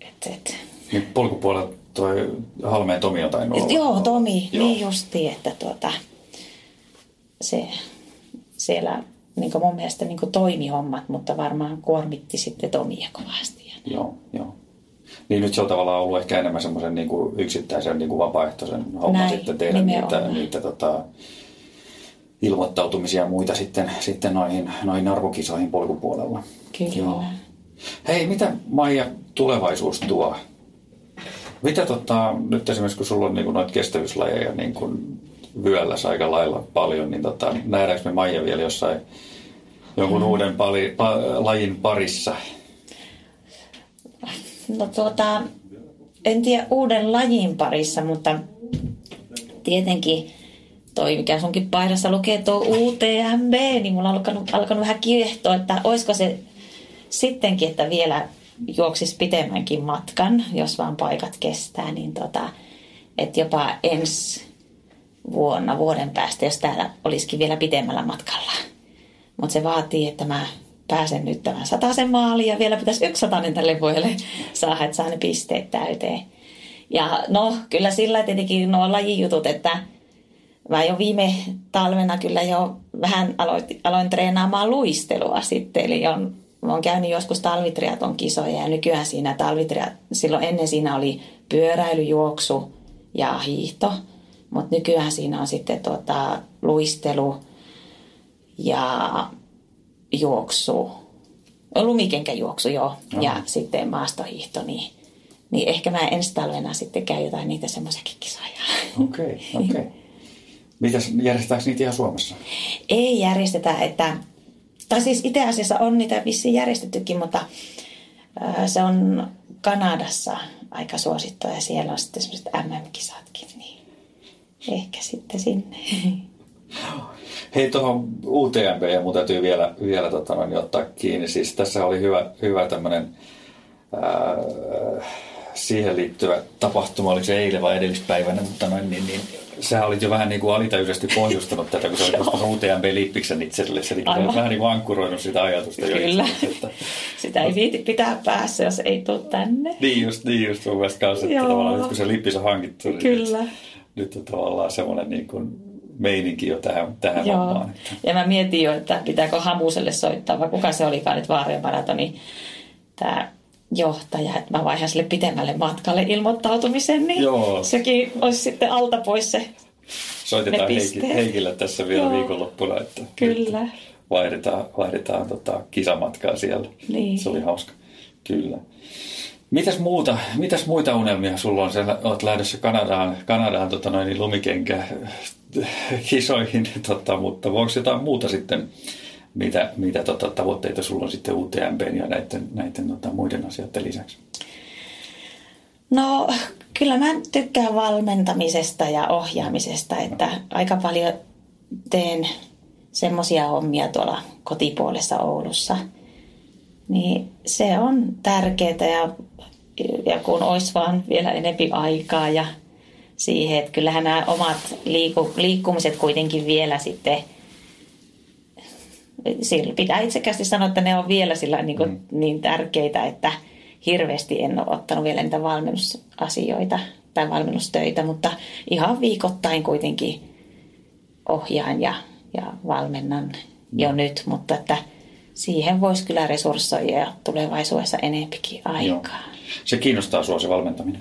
Et, et. Niin polkupuolella toi Halmeen Tomi jotain? Joo, Tomi, Joo. niin justi, että tuota, se siellä niin mun mielestä niin toimi hommat, mutta varmaan kuormitti sitten Tomia kovasti. Joo, joo. Niin nyt se on tavallaan ollut ehkä enemmän semmoisen niin yksittäisen niin kuin vapaaehtoisen homman Näin, sitten tehdä niitä, niitä tota, ilmoittautumisia ja muita sitten, sitten noihin, noihin arvokisoihin polkupuolella. Kyllä. Joo. Hei, mitä Maija tulevaisuus tuo? Mitä tota, nyt esimerkiksi kun sulla on niin noita kestävyyslajeja niin kuin vyöllässä aika lailla paljon, niin tota, nähdäänkö me Maija vielä jossain jonkun mm. uuden pali, pa, lajin parissa? No tuota, en tiedä uuden lajin parissa, mutta tietenkin toi, mikä sunkin paidassa lukee tuo UTMB, niin mulla on alkanut, alkanut vähän kiehtoa, että olisiko se sittenkin, että vielä juoksis pitemmänkin matkan, jos vaan paikat kestää, niin tota, että jopa ensi vuonna, vuoden päästä, jos täällä olisikin vielä pitemmällä matkalla. Mutta se vaatii, että mä pääsen nyt tämän sataisen maaliin ja vielä pitäisi yksi satainen tälle vuodelle saada, että saa ne pisteet täyteen. Ja no, kyllä sillä tietenkin nuo lajijutut, että mä jo viime talvena kyllä jo vähän aloin, aloin treenaamaan luistelua sitten. Eli on, olen käynyt joskus talvitriaton kisoja ja nykyään siinä talvitriat, silloin ennen siinä oli pyöräily, juoksu ja hiihto. Mutta nykyään siinä on sitten tuota, luistelu ja juoksu, lumikenkäjuoksu joo, Aha. ja sitten maastohiihto, niin, niin ehkä mä ensi talvena sitten käyn jotain niitä semmoisiakin kisoja. Okei, okay, okei. Okay. Mitäs, järjestetäänkö niitä ihan Suomessa? Ei järjestetä, että, tai siis itse asiassa on niitä vissiin järjestettykin, mutta se on Kanadassa aika suosittua ja siellä on sitten semmoiset MM-kisatkin, ehkä sitten sinne. Hei tuohon UTMB ja mun täytyy vielä, vielä tota noin, ottaa kiinni. Siis tässä oli hyvä, hyvä tämmöinen siihen liittyvä tapahtuma, oli se eilen vai edellispäivänä, mutta noin, niin, niin sä olit jo vähän niin kuin alitäisesti pohjustanut tätä, kun sä olit joskus UTMB-lippiksen itselle. Se oli vähän niin kuin ankkuroinut sitä ajatusta Kyllä. Jo että... Sitä ei viiti pitää päässä, jos ei tule tänne. Niin just, niin just mun mielestä kanssa, että tavallaan nyt kun se lippis on hankittu, niin Kyllä. Nyt, on tavallaan semmoinen niin kuin meininki jo tähän, tähän Joo. hommaan. Ja mä mietin jo, että pitääkö Hamuselle soittaa, vai kuka se olikaan nyt Vaarien maratoni. Tämä johtaja, että mä vaihan sille pitemmälle matkalle ilmoittautumisen, niin Joo. sekin olisi sitten alta pois se Soitetaan Heikki, Heikille tässä vielä Joo. viikonloppuna, että Kyllä. vaihdetaan, vaihdetaan tota kisamatkaa siellä. Niin. Se oli hauska. Kyllä. Mitäs, muuta, mitäs muita unelmia sulla on? Siellä olet lähdössä Kanadaan, Kanadaan tota noin, lumikenkä kisoihin, tota, mutta onko jotain muuta sitten mitä, mitä tota, tavoitteita sulla on sitten UTMP ja näiden, näiden tota, muiden asioiden lisäksi? No kyllä mä tykkään valmentamisesta ja ohjaamisesta, että aika paljon teen semmoisia hommia tuolla kotipuolessa Oulussa. Niin se on tärkeää ja, ja kun olisi vaan vielä enempi aikaa ja siihen, että kyllähän nämä omat liiku, liikkumiset kuitenkin vielä sitten – sillä pitää itsekästi sanoa, että ne on vielä sillä niin, kuin, mm. niin tärkeitä, että hirveästi en ole ottanut vielä niitä valmennusasioita tai valmennustöitä, mutta ihan viikoittain kuitenkin ohjaan ja, ja valmennan mm. jo nyt, mutta että siihen voisi kyllä resurssoida ja tulevaisuudessa enempikin aikaa. Joo. Se kiinnostaa sinua se valmentaminen?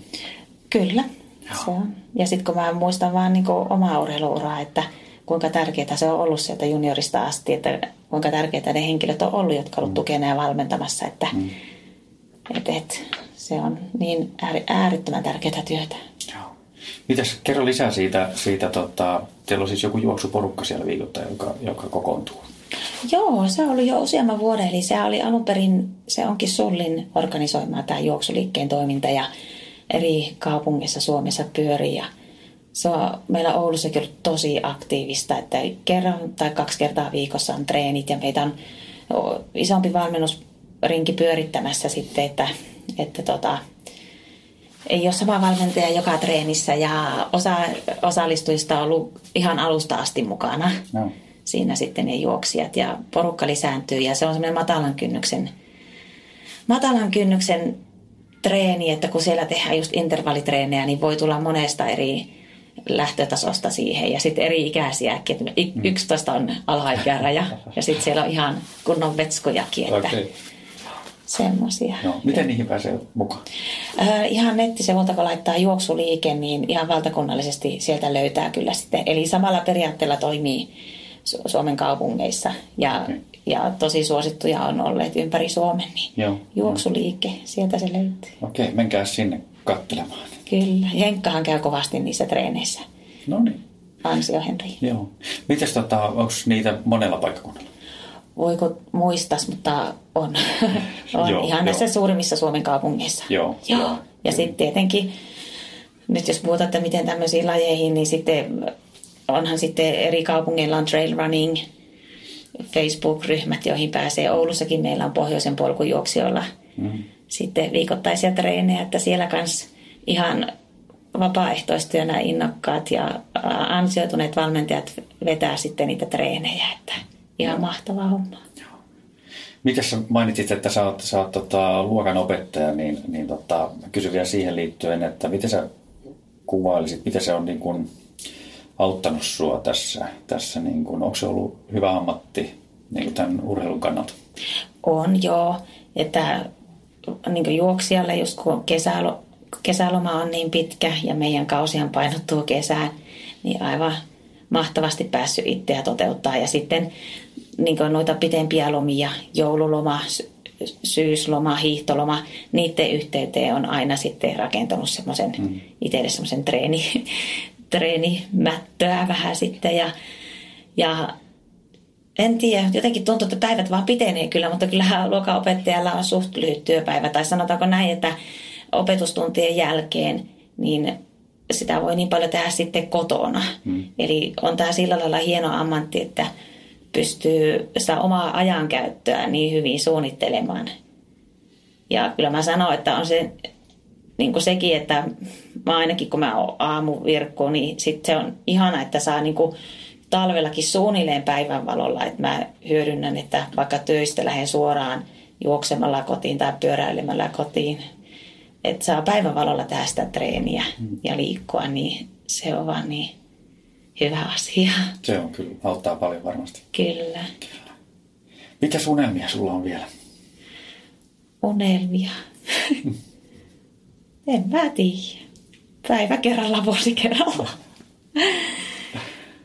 Kyllä, Se on. Ja sitten kun mä muistan vaan niin omaa urheiluuraa, että kuinka tärkeää se on ollut sieltä juniorista asti, että kuinka tärkeää ne henkilöt on ollut, jotka ovat mm. tukena ja valmentamassa, että mm. et, et, se on niin äärettömän tärkeää työtä. Joo. Mitäs, kerro lisää siitä, siitä tota, teillä on siis joku juoksuporukka siellä viikoittain, joka, joka kokoontuu. Joo, se ollut jo useamman vuoden, eli se oli alun perin, se onkin Sullin organisoimaa tämä juoksuliikkeen toiminta ja eri kaupungeissa Suomessa pyörii ja se on meillä Oulussakin ollut tosi aktiivista, että kerran tai kaksi kertaa viikossa on treenit ja meitä on isompi valmennusrinki pyörittämässä sitten, että, että tota, ei ole sama valmentaja joka treenissä ja osa osallistujista on ollut ihan alusta asti mukana. No. Siinä sitten ne juoksijat ja porukka lisääntyy ja se on semmoinen matalan kynnyksen, matalan kynnyksen treeni, että kun siellä tehdään just intervallitreenejä, niin voi tulla monesta eri lähtötasosta siihen ja sitten eri ikäisiäkin. Että 11 mm. on alhaikäraja ja sitten siellä on ihan kunnon vetskujakin. Että okay. Semmoisia. No, miten niihin pääsee mukaan? Äh, ihan nettisivulta, kun laittaa juoksuliike, niin ihan valtakunnallisesti sieltä löytää kyllä sitten. Eli samalla periaatteella toimii Suomen kaupungeissa ja, okay. ja tosi suosittuja on olleet ympäri Suomen, niin Joo, juoksuliike, sieltä se löytyy. Okei, okay, menkää sinne katselemaan. Kyllä, Henkkahan käy kovasti niissä treeneissä. No niin. Ansio Henri. Joo. Mites tota, onko niitä monella paikkakunnalla? Voiko muistas, mutta on. on joo, ihan jo. näissä suurimmissa Suomen kaupungeissa. Joo. joo. joo. Ja sitten tietenkin, nyt jos puhutaan, että miten tämmöisiin lajeihin, niin sitten onhan sitten eri kaupungeilla on trail running, Facebook-ryhmät, joihin pääsee. Oulussakin meillä on pohjoisen polkujuoksijoilla mm. sitten viikoittaisia treenejä, että siellä kanssa ihan vapaaehtoistyönä innokkaat ja ansioituneet valmentajat vetää sitten niitä treenejä, että ihan mahtava homma. Mitäs sä mainitsit, että sä oot, sä oot tota, luokan opettaja, niin, niin tota, kysyn vielä siihen liittyen, että miten sä kuvailisit, miten se on niin kuin auttanut sua tässä, tässä niin kuin, onko se ollut hyvä ammatti niin kuin tämän urheilun kannalta? On joo, että niin kuin juoksijalle just kun kesälo, kesäloma on niin pitkä ja meidän kausihan painottuu kesään, niin aivan mahtavasti päässyt itseä toteuttaa. Ja sitten niin noita pitempiä lomia, joululoma, syysloma, hiihtoloma, niiden yhteyteen on aina sitten rakentanut semmoisen mm. itselle semmoisen treeni, treenimättöä vähän sitten. Ja, ja en tiedä, jotenkin tuntuu, että päivät vaan pitenee kyllä, mutta kyllähän luokanopettajalla on suht lyhyt työpäivä. Tai sanotaanko näin, että opetustuntien jälkeen niin sitä voi niin paljon tehdä sitten kotona. Hmm. Eli on tämä sillä lailla hieno ammatti, että pystyy sitä omaa ajankäyttöä niin hyvin suunnittelemaan. Ja kyllä mä sanon, että on se niin kuin sekin, että mä ainakin kun mä oon aamuvirkku, niin sit se on ihana, että saa niin kuin talvellakin suunnilleen päivänvalolla, että mä hyödynnän, että vaikka töistä lähden suoraan juoksemalla kotiin tai pyöräilemällä kotiin, että saa päivänvalolla tehdä sitä treeniä mm. ja liikkua, niin se on vaan niin hyvä asia. Se on kyllä, auttaa paljon varmasti. Kyllä. kyllä. Mitä unelmia sulla on vielä? Unelmia? en mä tiedä. Päivä kerralla, vuosi kerralla.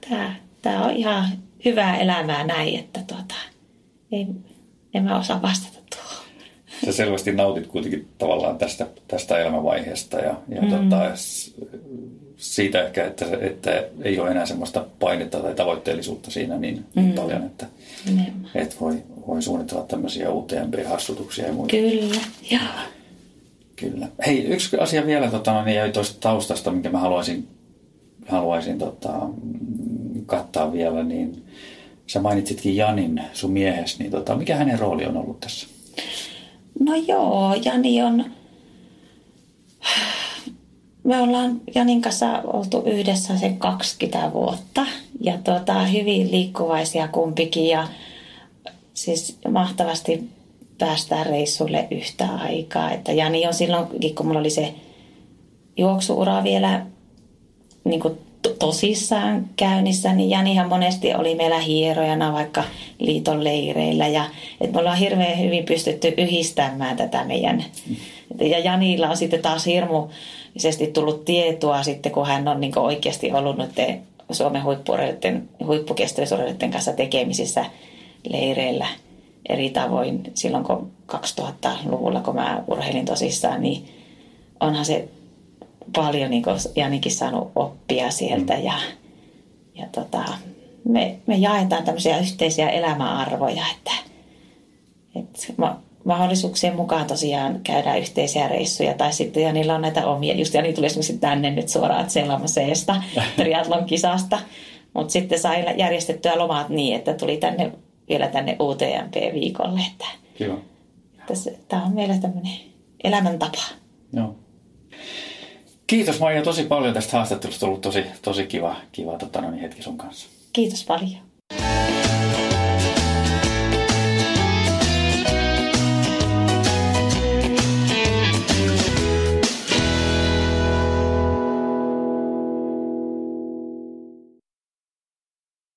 Tämä, tämä on ihan hyvää elämää näin, että tuota, ei, en mä osaa vastata tuohon sä selvästi nautit kuitenkin tavallaan tästä, tästä elämänvaiheesta ja, ja mm. tota, siitä ehkä, että, että ei ole enää semmoista painetta tai tavoitteellisuutta siinä niin, mm. niin paljon, että mm. et voi, voi suunnitella tämmöisiä UTMB-harsutuksia ja muita. Kyllä, joo. Kyllä. Hei, yksi asia vielä tota, no niin jäi tuosta taustasta, minkä mä haluaisin, haluaisin tota, kattaa vielä, niin sä mainitsitkin Janin, sun miehes, niin tota, mikä hänen rooli on ollut tässä? No joo, Jani on... Me ollaan Janin kanssa oltu yhdessä se 20 vuotta ja tuota, hyvin liikkuvaisia kumpikin ja siis mahtavasti päästään reissulle yhtä aikaa. Että Jani on silloin, kun mulla oli se juoksuura vielä niin kuin tosissaan käynnissä, niin Janihan monesti oli meillä hierojana vaikka liiton leireillä. Ja että me ollaan hirveän hyvin pystytty yhdistämään tätä meidän. Ja Janilla on sitten taas hirmuisesti tullut tietoa sitten, kun hän on niin oikeasti ollut nyt Suomen huippukestävyysurheilijoiden kanssa tekemisissä leireillä eri tavoin silloin, kun 2000-luvulla, kun mä urheilin tosissaan, niin onhan se paljon niin Janikin saanut oppia sieltä mm. ja, ja tota, me, me jaetaan tämmöisiä yhteisiä elämäarvoja, että, että mahdollisuuksien mukaan tosiaan käydään yhteisiä reissuja tai sitten Janilla on näitä omia. Just Jani tuli esimerkiksi tänne nyt suoraan Selmaseesta triathlon kisasta, mutta sitten sai järjestettyä lomat niin, että tuli tänne vielä tänne UTMP-viikolle. Että. Että se, tämä on meillä tämmöinen elämäntapa. Joo. Kiitos Maija tosi paljon tästä haastattelusta. On ollut tosi, tosi kiva, kiva tota, no niin, hetki sun kanssa. Kiitos paljon.